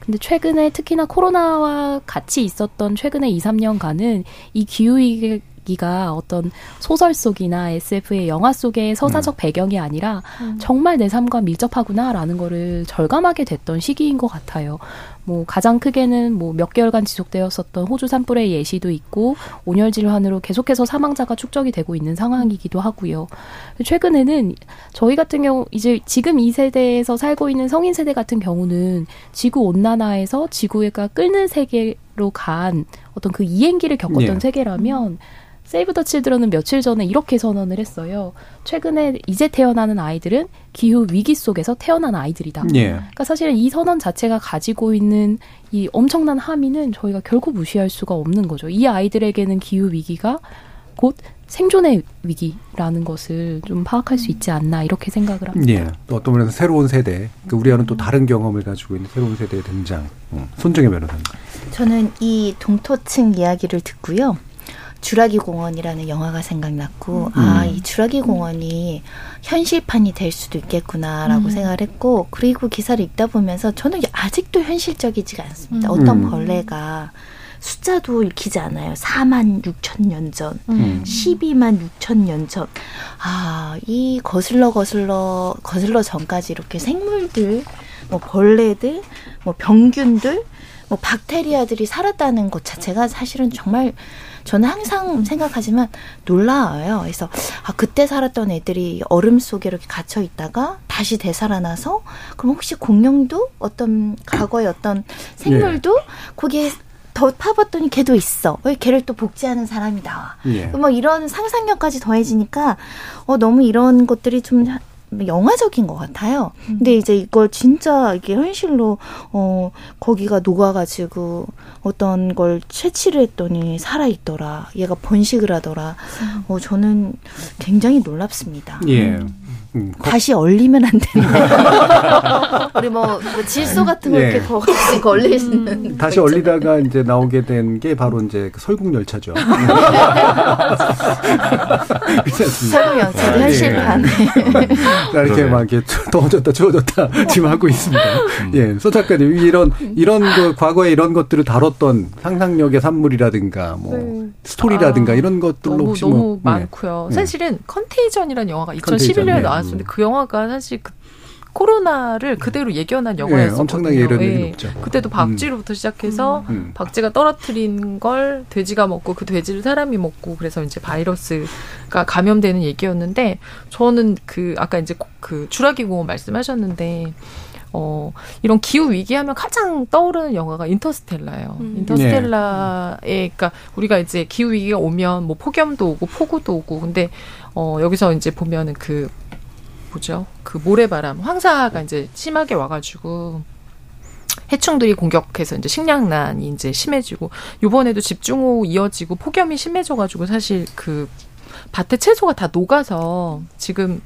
근데 최근에 특히나 코로나와 같이 있었던 최근에 2, 3년간은 이 기후위기 위기가 어떤 소설 속이나 SF의 영화 속의 서사적 음. 배경이 아니라 음. 정말 내 삶과 밀접하구나라는 거를 절감하게 됐던 시기인 것 같아요. 뭐 가장 크게는 뭐 몇 개월간 지속되었었던 호주 산불의 예시도 있고 온열 질환으로 계속해서 사망자가 축적이 되고 있는 상황이기도 하고요. 최근에는 저희 같은 경우 이제 지금 이 세대에서 살고 있는 성인 세대 같은 경우는 지구 온난화에서 지구가 끓는 세계로 간 어떤 그 이행기를 겪었던 예. 세계라면 세이브 더 칠드런은 며칠 전에 이렇게 선언을 했어요. 최근에 이제 태어나는 아이들은 기후 위기 속에서 태어난 아이들이다. 예. 그러니까 사실은 이 선언 자체가 가지고 있는 이 엄청난 함의는 저희가 결코 무시할 수가 없는 거죠. 이 아이들에게는 기후 위기가 곧 생존의 위기라는 것을 좀 파악할 수 있지 않나 이렇게 생각을 합니다. 예. 또 어떤 면에서 새로운 세대, 그 우리와는 또 다른 경험을 가지고 있는 새로운 세대의 등장. 음. 손정혜 변호사님. 저는 이 동토층 이야기를 듣고요. 주라기 공원이라는 영화가 생각났고 음. 아이 주라기 공원이 현실판이 될 수도 있겠구나라고 음. 생각을 했고 그리고 기사를 읽다 보면서 저는 아직도 현실적이지가 않습니다. 음. 어떤 벌레가 숫자도 읽히지 않아요. 4만 6천 년 전, 음. 12만 6천 년 전. 아, 이 거슬러 거슬러 거슬러 전까지 이렇게 생물들, 뭐 벌레들, 뭐 병균들, 뭐 박테리아들이 살았다는 것 자체가 사실은 정말 저는 항상 생각하지만 놀라워요. 그래서 아 그때 살았던 애들이 얼음 속에 이렇게 갇혀 있다가 다시 되살아나서 그럼 혹시 공룡도 어떤 과거의 어떤 생물도 예. 거기에 더 파봤더니 걔도 있어. 왜 걔를 또 복제하는 사람이 나와. 예. 뭐 이런 상상력까지 더해지니까 어 너무 이런 것들이 좀 영화적인 것 같아요. 음. 근데 이제 이걸 진짜 이게 현실로 어 거기가 녹아가지고 어떤 걸 채취를 했더니 살아 있더라. 얘가 번식을 하더라. 음. 어 저는 굉장히 놀랍습니다. 예. 음. 음, 다시 얼리면 안 되는데 우리 뭐, 뭐, 질소 같은 거 예. 이렇게 더 같이 걸리시는 음. 다시 얼리다가 이제 나오게 된 게 바로 이제 그 설국 열차죠. 설국 열차 아, 현실판. 예. 이렇게 막 이렇게 더워졌다 추워졌다 지금 하고 있습니다. 음. 예, 소 작가님 이런 이런 그 과거에 이런 것들을 다뤘던 상상력의 산물이라든가 뭐 네. 스토리라든가 아, 이런 것들로 너무, 혹시 너무 뭐, 많고요. 예. 사실은 컨테이전이라는 영화가 2011년에 나왔. 나왔었는데 그 영화가 사실 그 코로나를 그대로 예견한 네, 영화였어요. 네, 엄청나게 예견력이 네. 높죠. 그때도 박쥐로부터 음. 시작해서 음. 박쥐가 떨어뜨린 걸 돼지가 먹고 그 돼지를 사람이 먹고 그래서 이제 바이러스가 감염되는 얘기였는데 저는 그 아까 이제 그 주라기 공원 말씀하셨는데 어, 이런 기후 위기하면 가장 떠오르는 영화가 인터스텔라예요. 음. 인터스텔라에, 네. 그러니까 우리가 이제 기후 위기가 오면 뭐 폭염도 오고 폭우도 오고, 근데 어, 여기서 이제 보면은 그 뭐죠? 그 모래바람, 황사가 이제 심하게 와가지고 해충들이 공격해서 이제 식량난이 이제 심해지고 요번에도 집중호우 이어지고 폭염이 심해져가지고 사실 그 밭에 채소가 다 녹아서 지금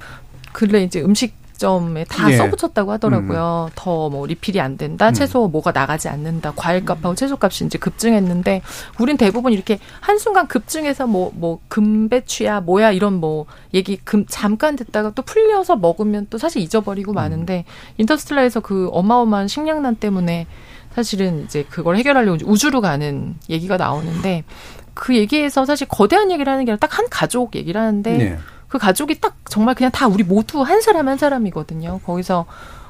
근래 이제 음식 점에 다 예. 써붙였다고 하더라고요. 음. 더뭐 리필이 안 된다, 음. 채소 뭐가 나가지 않는다, 과일값하고 채소값이 이제 급증했는데, 우린 대부분 이렇게 한순간 급증해서 뭐, 뭐, 금배추야, 뭐야, 이런 뭐, 얘기 금, 잠깐 듣다가 또 풀려서 먹으면 또 사실 잊어버리고 음. 마는데, 인터스텔라에서 그 어마어마한 식량난 때문에 사실은 이제 그걸 해결하려고 우주로 가는 얘기가 나오는데, 그 얘기에서 사실 거대한 얘기를 하는 게 아니라 딱 한 가족 얘기를 하는데, 네. 그 가족이 딱 정말 그냥 다 우리 모두 한 사람 한 사람이거든요. 거기서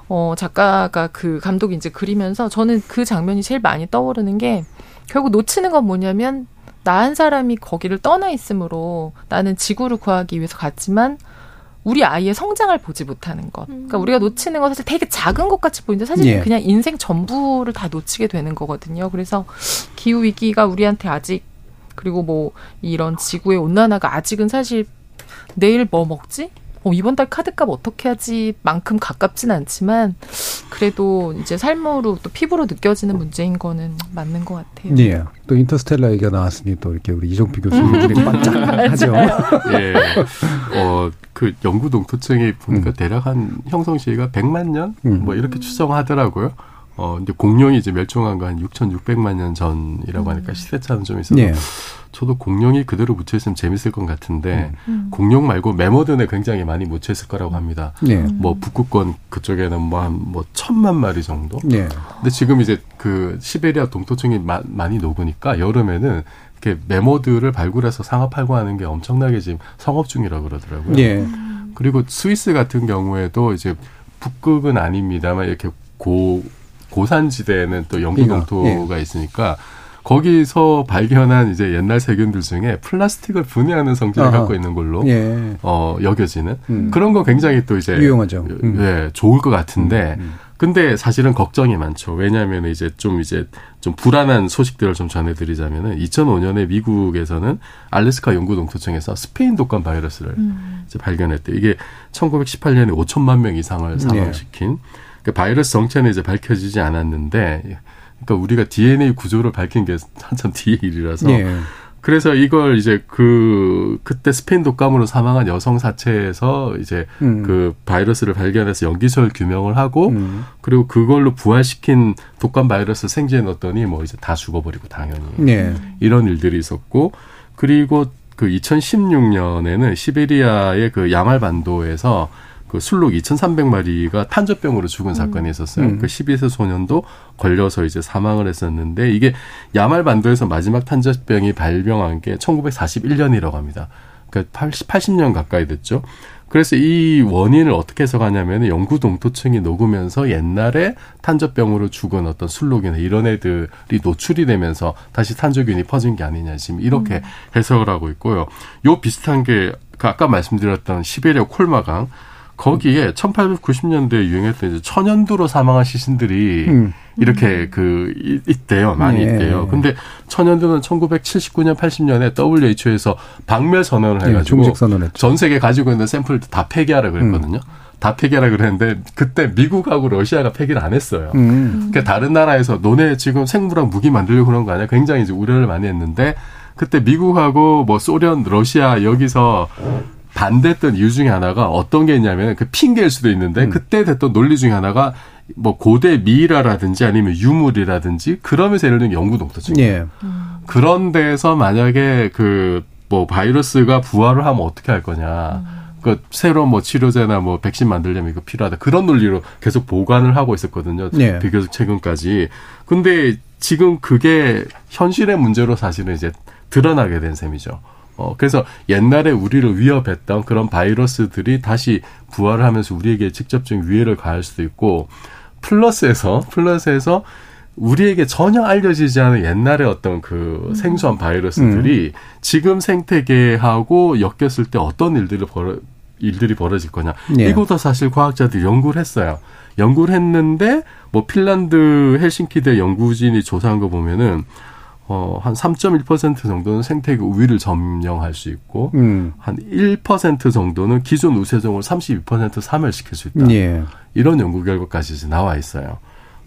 어 작가가 그 감독이 이제 그리면서 저는 그 장면이 제일 많이 떠오르는 게 결국 놓치는 건 뭐냐면 나 한 사람이 거기를 떠나 있으므로 나는 지구를 구하기 위해서 갔지만 우리 아이의 성장을 보지 못하는 것. 그러니까 음. 우리가 놓치는 건 사실 되게 작은 것 같이 보이는데 사실 예. 그냥 인생 전부를 다 놓치게 되는 거거든요. 그래서 기후 위기가 우리한테 아직 그리고 뭐 이런 지구의 온난화가 아직은 사실 내일 뭐 먹지? 어, 이번 달 카드값 어떻게 하지? 만큼 가깝진 않지만 그래도 이제 삶으로 또 피부로 느껴지는 문제인 거는 맞는 것 같아요. 네. 또 인터스텔라 얘기가 나왔으니 또 이렇게 우리 이종필 교수님들이 음. 반짝하죠. 예. 어, 그 영구 동토층이 보니까 음. 대략 한 형성 시기가 100만 년? 음. 뭐 이렇게 추정하더라고요. 어, 이제 공룡이 이제 멸종한 거 한 6,600만 년 전이라고 하니까 음. 시대차는 좀 있어서 네. 저도 공룡이 그대로 묻혀 있으면 재밌을 것 같은데 음. 음. 공룡 말고 메모든에 굉장히 많이 묻혀 있을 거라고 합니다. 네. 뭐 북극권 그쪽에는 뭐 한뭐 뭐 천만 마리 정도. 네. 근데 지금 이제 그 시베리아 동토층이 마, 많이 녹으니까 여름에는 이렇게 메모들을 발굴해서 상업팔고 하는 게 엄청나게 지금 성업 중이라 그러더라고요. 예. 그리고 스위스 같은 경우에도 이제 북극은 아닙니다만 이렇게 고 고산지대에는 또 영구 농토가 예. 있으니까 거기서 발견한 이제 옛날 세균들 중에 플라스틱을 분해하는 성질을 아하. 갖고 있는 걸로 예. 어 여겨지는 음. 그런 거 굉장히 또 이제 유용하죠. 음. 예, 좋을 것 같은데 음. 음. 근데 사실은 걱정이 많죠. 왜냐하면 이제 좀 이제 좀 불안한 소식들을 좀 전해드리자면은 2005년에 미국에서는 알래스카 연구 동토청에서 스페인 독감 바이러스를 음. 이제 발견했대. 이게 1918년에 5천만 명 이상을 사망시킨 네. 그 바이러스 정체는 이제 밝혀지지 않았는데, 그러니까 우리가 DNA 구조를 밝힌 게 한참 뒤의 일이라서. 네. 그래서 이걸 이제 그 그때 스페인 독감으로 사망한 여성 사체에서 이제 음. 그 바이러스를 발견해서 연기설 규명을 하고 음. 그리고 그걸로 부활시킨 독감 바이러스 생지에 넣었더니 뭐 이제 다 죽어버리고 당연히 네. 이런 일들이 있었고 그리고 그 2016년에는 시베리아의 그 야말 반도에서 그 술록 2,300마리가 탄저병으로 죽은 사건이 음. 있었어요. 음. 그 12세 소년도 걸려서 이제 사망을 했었는데 이게 야말 반도에서 마지막 탄저병이 발병한 게 1941년이라고 합니다. 그러니까 80, 80년 가까이 됐죠. 그래서 이 원인을 어떻게 해석하냐면 영구 동토층이 녹으면서 옛날에 탄저병으로 죽은 어떤 술록이나 이런 애들이 노출이 되면서 다시 탄저균이 퍼진 게 아니냐 지금 이렇게 음. 해석을 하고 있고요. 요 비슷한 게그 아까 말씀드렸던 시베리아 콜마강 거기에 1890년대에 유행했던 이제 천연두로 사망한 시신들이 음. 이렇게 그 있대요. 많이 네. 있대요. 근데 천연두는 1979년 80년에 WHO에서 박멸 선언을 네, 해가지고 네, 전 세계 가지고 있는 샘플들 다 폐기하라 그랬거든요. 음. 다 폐기하라 그랬는데 그때 미국하고 러시아가 폐기를 안 했어요. 음. 그러니까 다른 나라에서 너네 지금 생물학 무기 만들려고 그런 거 아니야? 굉장히 이제 우려를 많이 했는데 그때 미국하고 뭐 소련, 러시아 여기서 반대했던 이유 중에 하나가 어떤 게 있냐면 그 핑계일 수도 있는데 음. 그때 됐던 논리 중에 하나가 뭐 고대 미이라라든지 아니면 유물이라든지 그러면서 예를 들면 영구 동토증. 예. 음. 그런 데서 만약에 그 뭐 바이러스가 부활을 하면 어떻게 할 거냐. 음. 그 새로운 뭐 치료제나 뭐 백신 만들려면 이거 필요하다. 그런 논리로 계속 보관을 하고 있었거든요. 예. 비교적 최근까지. 근데 지금 그게 현실의 문제로 사실은 이제 드러나게 된 셈이죠. 어, 그래서 옛날에 우리를 위협했던 그런 바이러스들이 다시 부활을 하면서 우리에게 직접적인 위해를 가할 수도 있고, 플러스에서, 플러스에서 우리에게 전혀 알려지지 않은 옛날의 어떤 그 음. 생소한 바이러스들이 음. 지금 생태계하고 엮였을 때 어떤 일들이 벌어, 일들이 벌어질 거냐. 예. 이것도 사실 과학자들이 연구를 했어요. 연구를 했는데, 뭐 핀란드 헬싱키대 연구진이 조사한 거 보면은 어, 한 3.1% 정도는 생태계 우위를 점령할 수 있고, 음. 한1% 정도는 기존 우세종을 32% 사멸시킬 수 있다. 예. 이런 연구 결과까지 이제 나와 있어요.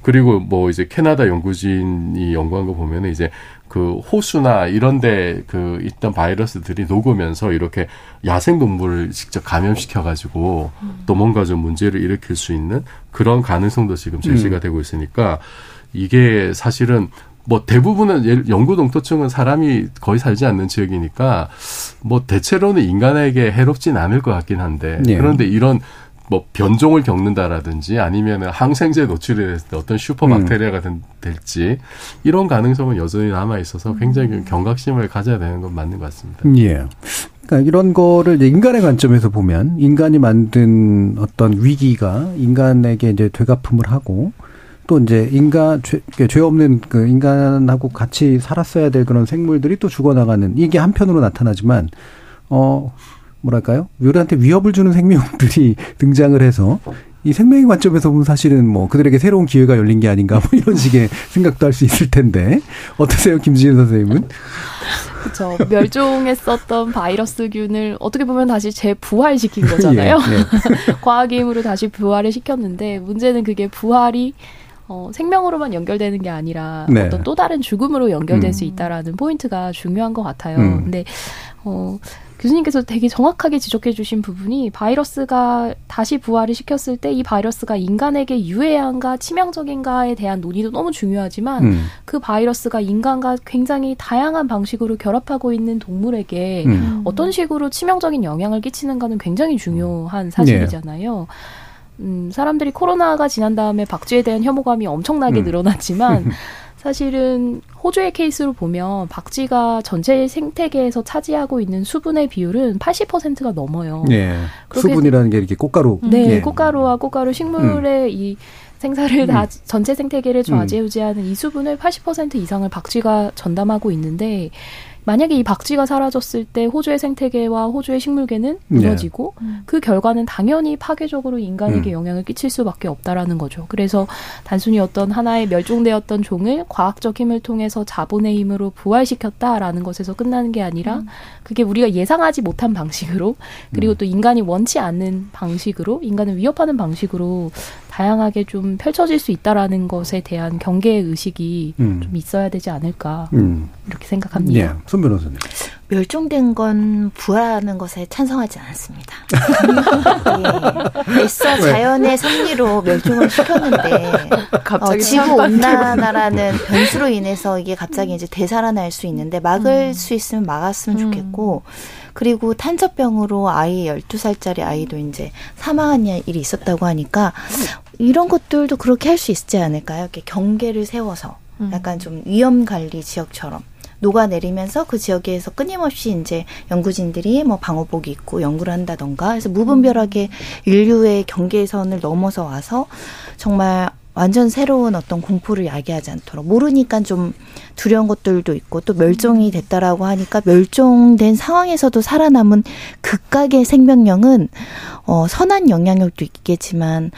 그리고 뭐 이제 캐나다 연구진이 연구한 거 보면은 이제 그 호수나 이런데 그 있던 바이러스들이 녹으면서 이렇게 야생 동물을 직접 감염시켜 가지고 음. 또 뭔가 좀 문제를 일으킬 수 있는 그런 가능성도 지금 제시가 음. 되고 있으니까 이게 사실은 뭐 대부분은 영구 동토층은 사람이 거의 살지 않는 지역이니까 뭐 대체로는 인간에게 해롭진 않을 것 같긴 한데 네. 그런데 이런 뭐 변종을 겪는다라든지 아니면 항생제 노출이 됐을 때 어떤 슈퍼박테리아가 음. 될지 이런 가능성은 여전히 남아 있어서 굉장히 경각심을 가져야 되는 건 맞는 것 같습니다. 예. 그러니까 이런 거를 인간의 관점에서 보면 인간이 만든 어떤 위기가 인간에게 이제 되갚음을 하고 또 이제 인간 죄, 죄 없는 그 인간하고 같이 살았어야 될 그런 생물들이 또 죽어나가는 이게 한편으로 나타나지만 어 뭐랄까요 우리한테 위협을 주는 생명들이 등장을 해서 이 생명의 관점에서 보면 사실은 뭐 그들에게 새로운 기회가 열린 게 아닌가 뭐 이런 식의 생각도 할 수 있을 텐데 어떠세요 김지은 선생님은? 그렇죠. 멸종했었던 바이러스균을 어떻게 보면 다시 재부활시킨 거잖아요. 예, 예. 과학의 힘으로 다시 부활을 시켰는데 문제는 그게 부활이 어, 생명으로만 연결되는 게 아니라 네. 어떤 또 다른 죽음으로 연결될 음. 수 있다라는 포인트가 중요한 것 같아요. 음. 근데 어, 교수님께서 되게 정확하게 지적해 주신 부분이 바이러스가 다시 부활을 시켰을 때 이 바이러스가 인간에게 유해한가 치명적인가에 대한 논의도 너무 중요하지만 음. 그 바이러스가 인간과 굉장히 다양한 방식으로 결합하고 있는 동물에게 음. 어떤 식으로 치명적인 영향을 끼치는가는 굉장히 중요한 사실이잖아요. 네. 음, 사람들이 코로나가 지난 다음에 박쥐에 대한 혐오감이 엄청나게 음. 늘어났지만 사실은 호주의 케이스로 보면 박쥐가 전체 생태계에서 차지하고 있는 수분의 비율은 80%가 넘어요. 예. 수분이라는 게 이렇게 꽃가루. 네, 예. 꽃가루와 꽃가루 식물의 음. 이 생사를 다 음. 전체 생태계를 좌지우지하는 음. 이 수분을 80% 이상을 박쥐가 전담하고 있는데 만약에 이 박쥐가 사라졌을 때 호주의 생태계와 호주의 식물계는 네. 무너지고 네. 그 결과는 당연히 파괴적으로 인간에게 음. 영향을 끼칠 수밖에 없다라는 거죠. 그래서 단순히 어떤 하나의 멸종되었던 종을 과학적 힘을 통해서 자본의 힘으로 부활시켰다라는 것에서 끝나는 게 아니라 음. 그게 우리가 예상하지 못한 방식으로 그리고 음. 또 인간이 원치 않는 방식으로 인간을 위협하는 방식으로 다양하게 좀 펼쳐질 수 있다라는 것에 대한 경계 의식이 음. 좀 있어야 되지 않을까 음. 이렇게 생각합니다. 예, 손 변호사님. 멸종된 건 부활하는 것에 찬성하지 않았습니다. 예. 애써 자연의 섭리로 멸종을 시켰는데 어, 지구 온난화라는 변수로 인해서 이게 갑자기 이제 되살아날 수 있는데 막을 음. 수 있으면 막았으면 좋겠고 음. 그리고 탄저병으로 아이 12살짜리 아이도 이제 사망한 일이 있었다고 하니까 이런 것들도 그렇게 할 수 있지 않을까요? 이렇게 경계를 세워서 음. 약간 좀 위험 관리 지역처럼 녹아내리면서 그 지역에서 끊임없이 이제 연구진들이 뭐 방호복이 있고 연구를 한다던가 해서 무분별하게 인류의 경계선을 넘어서 와서 정말 완전 새로운 어떤 공포를 야기하지 않도록 모르니까 좀 두려운 것들도 있고 또 멸종이 됐다라고 하니까 멸종된 상황에서도 살아남은 극각의 생명력은 어 선한 영향력도 있겠지만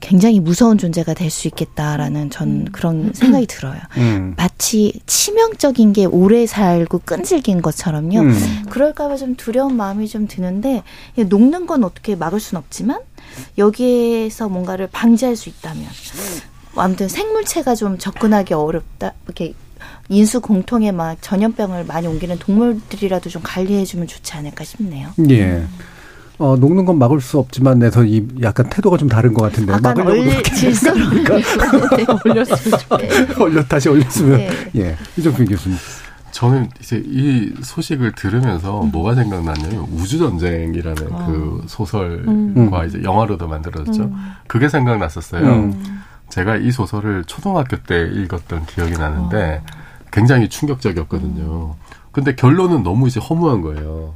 굉장히 무서운 존재가 될 수 있겠다라는 전 음. 그런 생각이 들어요. 음. 마치 치명적인 게 오래 살고 끈질긴 것처럼요. 음. 그럴까봐 좀 두려운 마음이 좀 드는데 녹는 건 어떻게 막을 수는 없지만 여기에서 뭔가를 방지할 수 있다면 아무튼 생물체가 좀 접근하기 어렵다 이렇게 인수 공통의 막 전염병을 많이 옮기는 동물들이라도 좀 관리해주면 좋지 않을까 싶네요. 예. 어, 녹는 건 막을 수 없지만 내서 이 약간 태도가 좀 다른 것 같은데 막으려고 질서로 올렸으면 좋겠 다시 올렸으면 네. 예 이정필 교수님. 저는 이제 이 소식을 들으면서 음. 뭐가 생각났냐면 우주 전쟁이라는 아. 그 소설과 음. 이제 영화로도 만들어졌죠. 음. 그게 생각났었어요. 음. 제가 이 소설을 초등학교 때 읽었던 기억이 나는데 아. 굉장히 충격적이었거든요. 근데 결론은 너무 이제 허무한 거예요.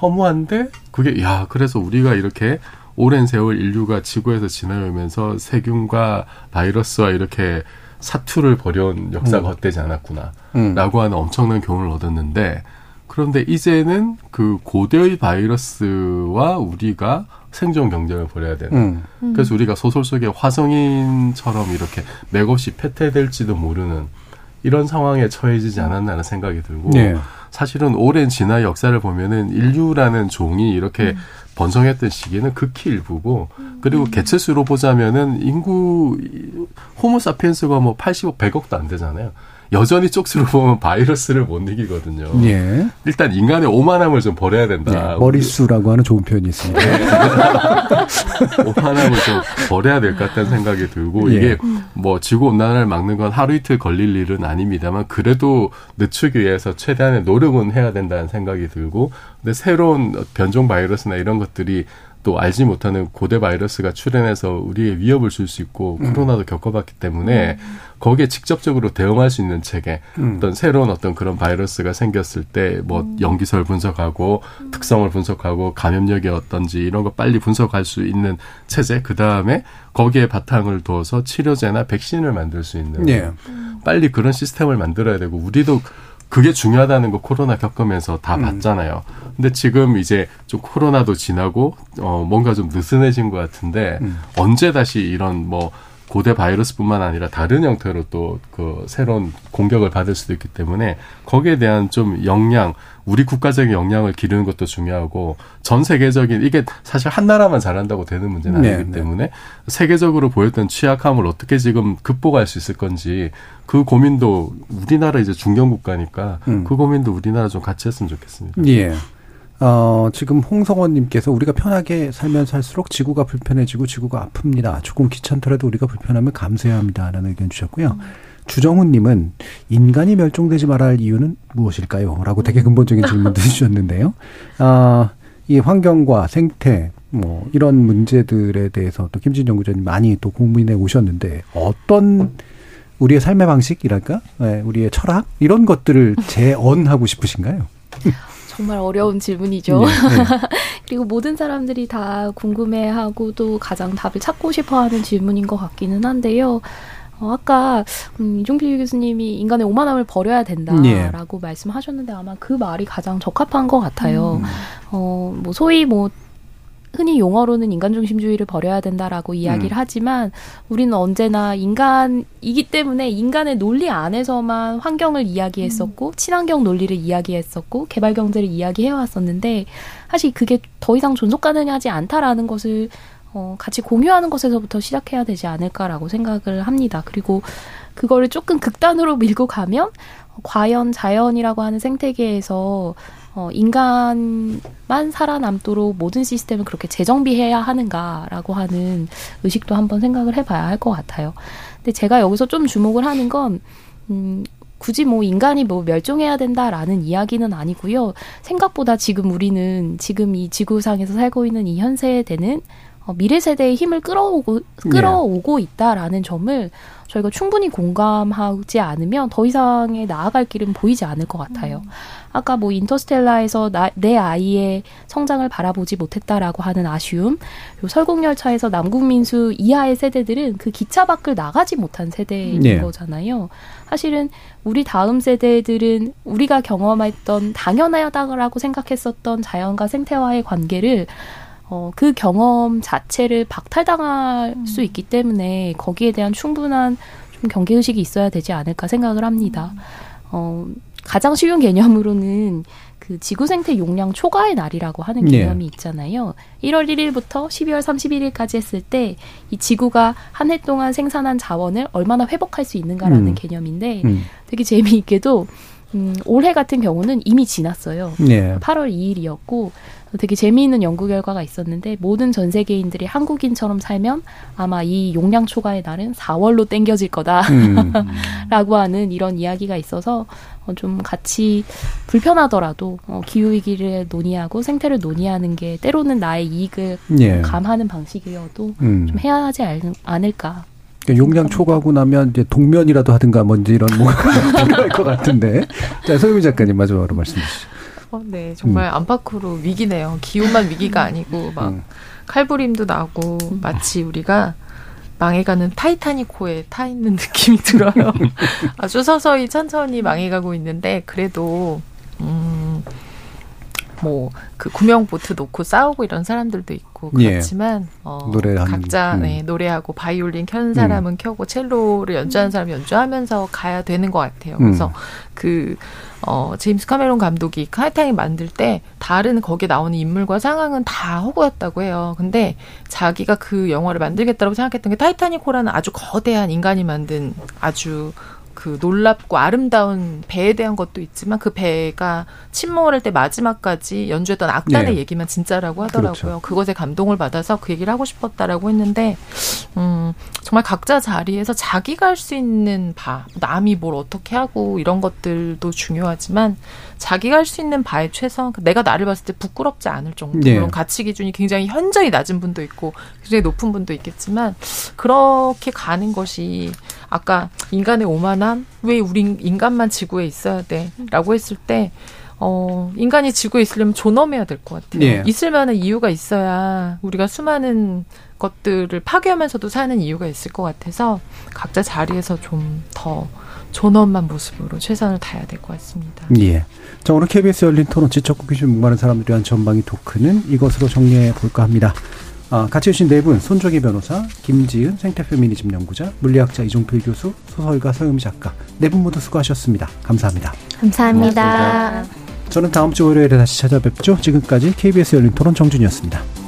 허무한데 그게 야 그래서 우리가 이렇게 오랜 세월 인류가 지구에서 지나오면서 세균과 바이러스와 이렇게 사투를 벌여온 역사가 음. 헛되지 않았구나. 음. 라고 하는 엄청난 교훈을 얻었는데, 그런데 이제는 그 고대의 바이러스와 우리가 생존 경쟁을 벌여야 되는. 음. 음. 그래서 우리가 소설 속에 화성인처럼 이렇게 맥없이 패퇴될지도 모르는 이런 상황에 처해지지 않았나는 생각이 들고, 네. 사실은 오랜 진화 역사를 보면은 인류라는 종이 이렇게 음. 번성했던 시기는 극히 일부고 그리고 음. 개체 수로 보자면은 인구 호모사피엔스가 뭐 80억 100억도 안 되잖아요. 여전히 쪽수로 보면 바이러스를 못 이기거든요. 예. 일단 인간의 오만함을 좀 버려야 된다. 네, 머릿수라고 하는 좋은 표현이 있습니다. 오만함을 좀 버려야 될 것 같다는 생각이 들고 예. 이게 뭐 지구 온난화를 막는 건 하루 이틀 걸릴 일은 아닙니다만 그래도 늦추기 위해서 최대한의 노력은 해야 된다는 생각이 들고 근데 새로운 변종 바이러스나 이런 것들이 또 알지 못하는 고대 바이러스가 출현해서 우리의 위협을 줄 수 있고 음. 코로나도 겪어봤기 때문에 음. 거기에 직접적으로 대응할 수 있는 체계 음. 어떤 새로운 어떤 그런 바이러스가 생겼을 때뭐 음. 연기설 분석하고 음. 특성을 분석하고 감염력이 어떤지 이런 거 빨리 분석할 수 있는 체제 그 다음에 거기에 바탕을 두어서 치료제나 백신을 만들 수 있는 네. 빨리 그런 시스템을 만들어야 되고 우리도 그게 중요하다는 거 코로나 겪으면서 다 음. 봤잖아요. 근데 지금 이제 좀 코로나도 지나고 어 뭔가 좀 느슨해진 것 같은데 음. 언제 다시 이런 뭐 고대 바이러스뿐만 아니라 다른 형태로 또 그 새로운 공격을 받을 수도 있기 때문에 거기에 대한 좀 역량, 우리 국가적인 역량을 기르는 것도 중요하고 전 세계적인 이게 사실 한 나라만 잘한다고 되는 문제는 네, 아니기 네, 때문에 네. 세계적으로 보였던 취약함을 어떻게 지금 극복할 수 있을 건지 그 고민도 우리나라 이제 중견 국가니까 음. 그 고민도 우리나라 좀 같이 했으면 좋겠습니다. 예. 어, 지금 홍성원님께서 우리가 편하게 살면 살수록 지구가 불편해지고 지구가 아픕니다. 조금 귀찮더라도 우리가 불편함을 감수해야 합니다. 라는 의견 주셨고요. 음. 주정훈님은 인간이 멸종되지 말아야 할 이유는 무엇일까요? 라고 되게 근본적인 질문도 주셨는데요. 아, 이 환경과 생태, 뭐, 이런 문제들에 대해서 또 김진 연구자님 많이 또 고민해 오셨는데 어떤 우리의 삶의 방식이랄까, 네, 우리의 철학 이런 것들을 재언하고 싶으신가요? 정말 어려운 질문이죠. 네, 네. 그리고 모든 사람들이 다 궁금해하고 또 가장 답을 찾고 싶어 하는 질문인 것 같기는 한데요. 어, 아까 음, 이종필 교수님이 인간의 오만함을 버려야 된다라고 예. 말씀하셨는데 아마 그 말이 가장 적합한 것 같아요. 음. 어, 뭐 소위 뭐 흔히 용어로는 인간 중심주의를 버려야 된다라고 이야기를 음. 하지만 우리는 언제나 인간이기 때문에 인간의 논리 안에서만 환경을 이야기했었고 음. 친환경 논리를 이야기했었고 개발 경제를 이야기해 왔었는데 사실 그게 더 이상 존속 가능하지 않다라는 것을 어, 같이 공유하는 것에서부터 시작해야 되지 않을까라고 생각을 합니다. 그리고 그거를 조금 극단으로 밀고 가면 과연 자연이라고 하는 생태계에서 어, 인간만 살아남도록 모든 시스템을 그렇게 재정비해야 하는가라고 하는 의식도 한번 생각을 해봐야 할 것 같아요. 근데 제가 여기서 좀 주목을 하는 건, 음, 굳이 뭐 인간이 뭐 멸종해야 된다라는 이야기는 아니고요. 생각보다 지금 우리는 지금 이 지구상에서 살고 있는 이 현세대는 어, 미래 세대의 힘을 끌어오고 끌어오고 있다라는 점을 저희가 충분히 공감하지 않으면 더 이상의 나아갈 길은 보이지 않을 것 같아요. 음. 아까 뭐 인터스텔라에서 나, 내 아이의 성장을 바라보지 못했다라고 하는 아쉬움, 요 설국열차에서 남국민수 이하의 세대들은 그 기차 밖을 나가지 못한 세대인 네. 거잖아요. 사실은 우리 다음 세대들은 우리가 경험했던 당연하다고 생각했었던 자연과 생태와의 관계를 어, 그 경험 자체를 박탈당할 음. 수 있기 때문에 거기에 대한 충분한 좀 경계의식이 있어야 되지 않을까 생각을 합니다. 음. 어, 가장 쉬운 개념으로는 그 지구 생태 용량 초과의 날이라고 하는 네. 개념이 네. 있잖아요. 1월 1일부터 12월 31일까지 했을 때 이 지구가 한 해 동안 생산한 자원을 얼마나 회복할 수 있는가라는 음. 개념인데 음. 되게 재미있게도 음, 올해 같은 경우는 이미 지났어요. 네. 8월 2일이었고 되게 재미있는 연구 결과가 있었는데 모든 전 세계인들이 한국인처럼 살면 아마 이 용량 초과의 날은 4월로 땡겨질 거다라고 음. 하는 이런 이야기가 있어서 어, 좀 같이 불편하더라도 어, 기후 위기를 논의하고 생태를 논의하는 게 때로는 나의 이익을 예. 감하는 방식이어도 음. 좀 해야 하지 않을까. 그러니까 용량 초과하고 나면 이제 동면이라도 하든가 뭔지 이런 뭐가 필요할 것 같은데. 자, 소유미 작가님 마지막으로 말씀 주시죠. 어, 네, 정말 음. 안팎으로 위기네요. 기후만 위기가 아니고 막 음. 칼부림도 나고 마치 우리가 망해가는 타이타닉호에 타 있는 느낌이 들어요. 아주 서서히 천천히 망해가고 있는데 그래도 음. 뭐 그 구명 보트 놓고 싸우고 이런 사람들도 있고 예. 그렇지만 예. 어 각자 음. 네, 노래하고 바이올린 켠 사람은 음. 켜고 첼로를 연주하는 사람 연주하면서 가야 되는 것 같아요. 그래서 음. 그 어, 제임스 카메론 감독이 타이타닉 만들 때 다른 거기에 나오는 인물과 상황은 다 허구였다고 해요. 근데 자기가 그 영화를 만들겠다고 생각했던 게 타이타닉호라는 아주 거대한 인간이 만든 아주 그 놀랍고 아름다운 배에 대한 것도 있지만 그 배가 침몰을 할때 마지막까지 연주했던 악단의 네. 얘기만 진짜라고 하더라고요. 그렇죠. 그것에 감동을 받아서 그 얘기를 하고 싶었다라고 했는데 음 정말 각자 자리에서 자기가 할 수 있는 바 남이 뭘 어떻게 하고 이런 것들도 중요하지만 자기가 할 수 있는 바에 최선 내가 나를 봤을 때 부끄럽지 않을 정도로 네. 가치 기준이 굉장히 현저히 낮은 분도 있고 굉장히 높은 분도 있겠지만 그렇게 가는 것이 아까 인간의 오만함 왜 우리 인간만 지구에 있어야 돼라고 했을 때 어, 인간이 지구에 있으려면 존엄해야 될 것 같아요. 네. 있을 만한 이유가 있어야 우리가 수많은 것들을 파괴하면서도 사는 이유가 있을 것 같아서 각자 자리에서 좀 더 존엄한 모습으로 최선을 다해야 될 것 같습니다. 예. 자, 오늘 KBS 열린 토론 지적 호기심 목마른 사람들이 한 전방위 토크는 이것으로 정리해 볼까 합니다. 아, 같이 해주신 네 분, 손조기 변호사, 김지은 생태페미니즘 연구자, 물리학자 이종필 교수, 소설가 서유미 작가, 네 분 모두 수고하셨습니다. 감사합니다. 감사합니다. 고맙습니다. 저는 다음 주 월요일에 다시 찾아뵙죠. 지금까지 KBS 열린 토론 정준이었습니다.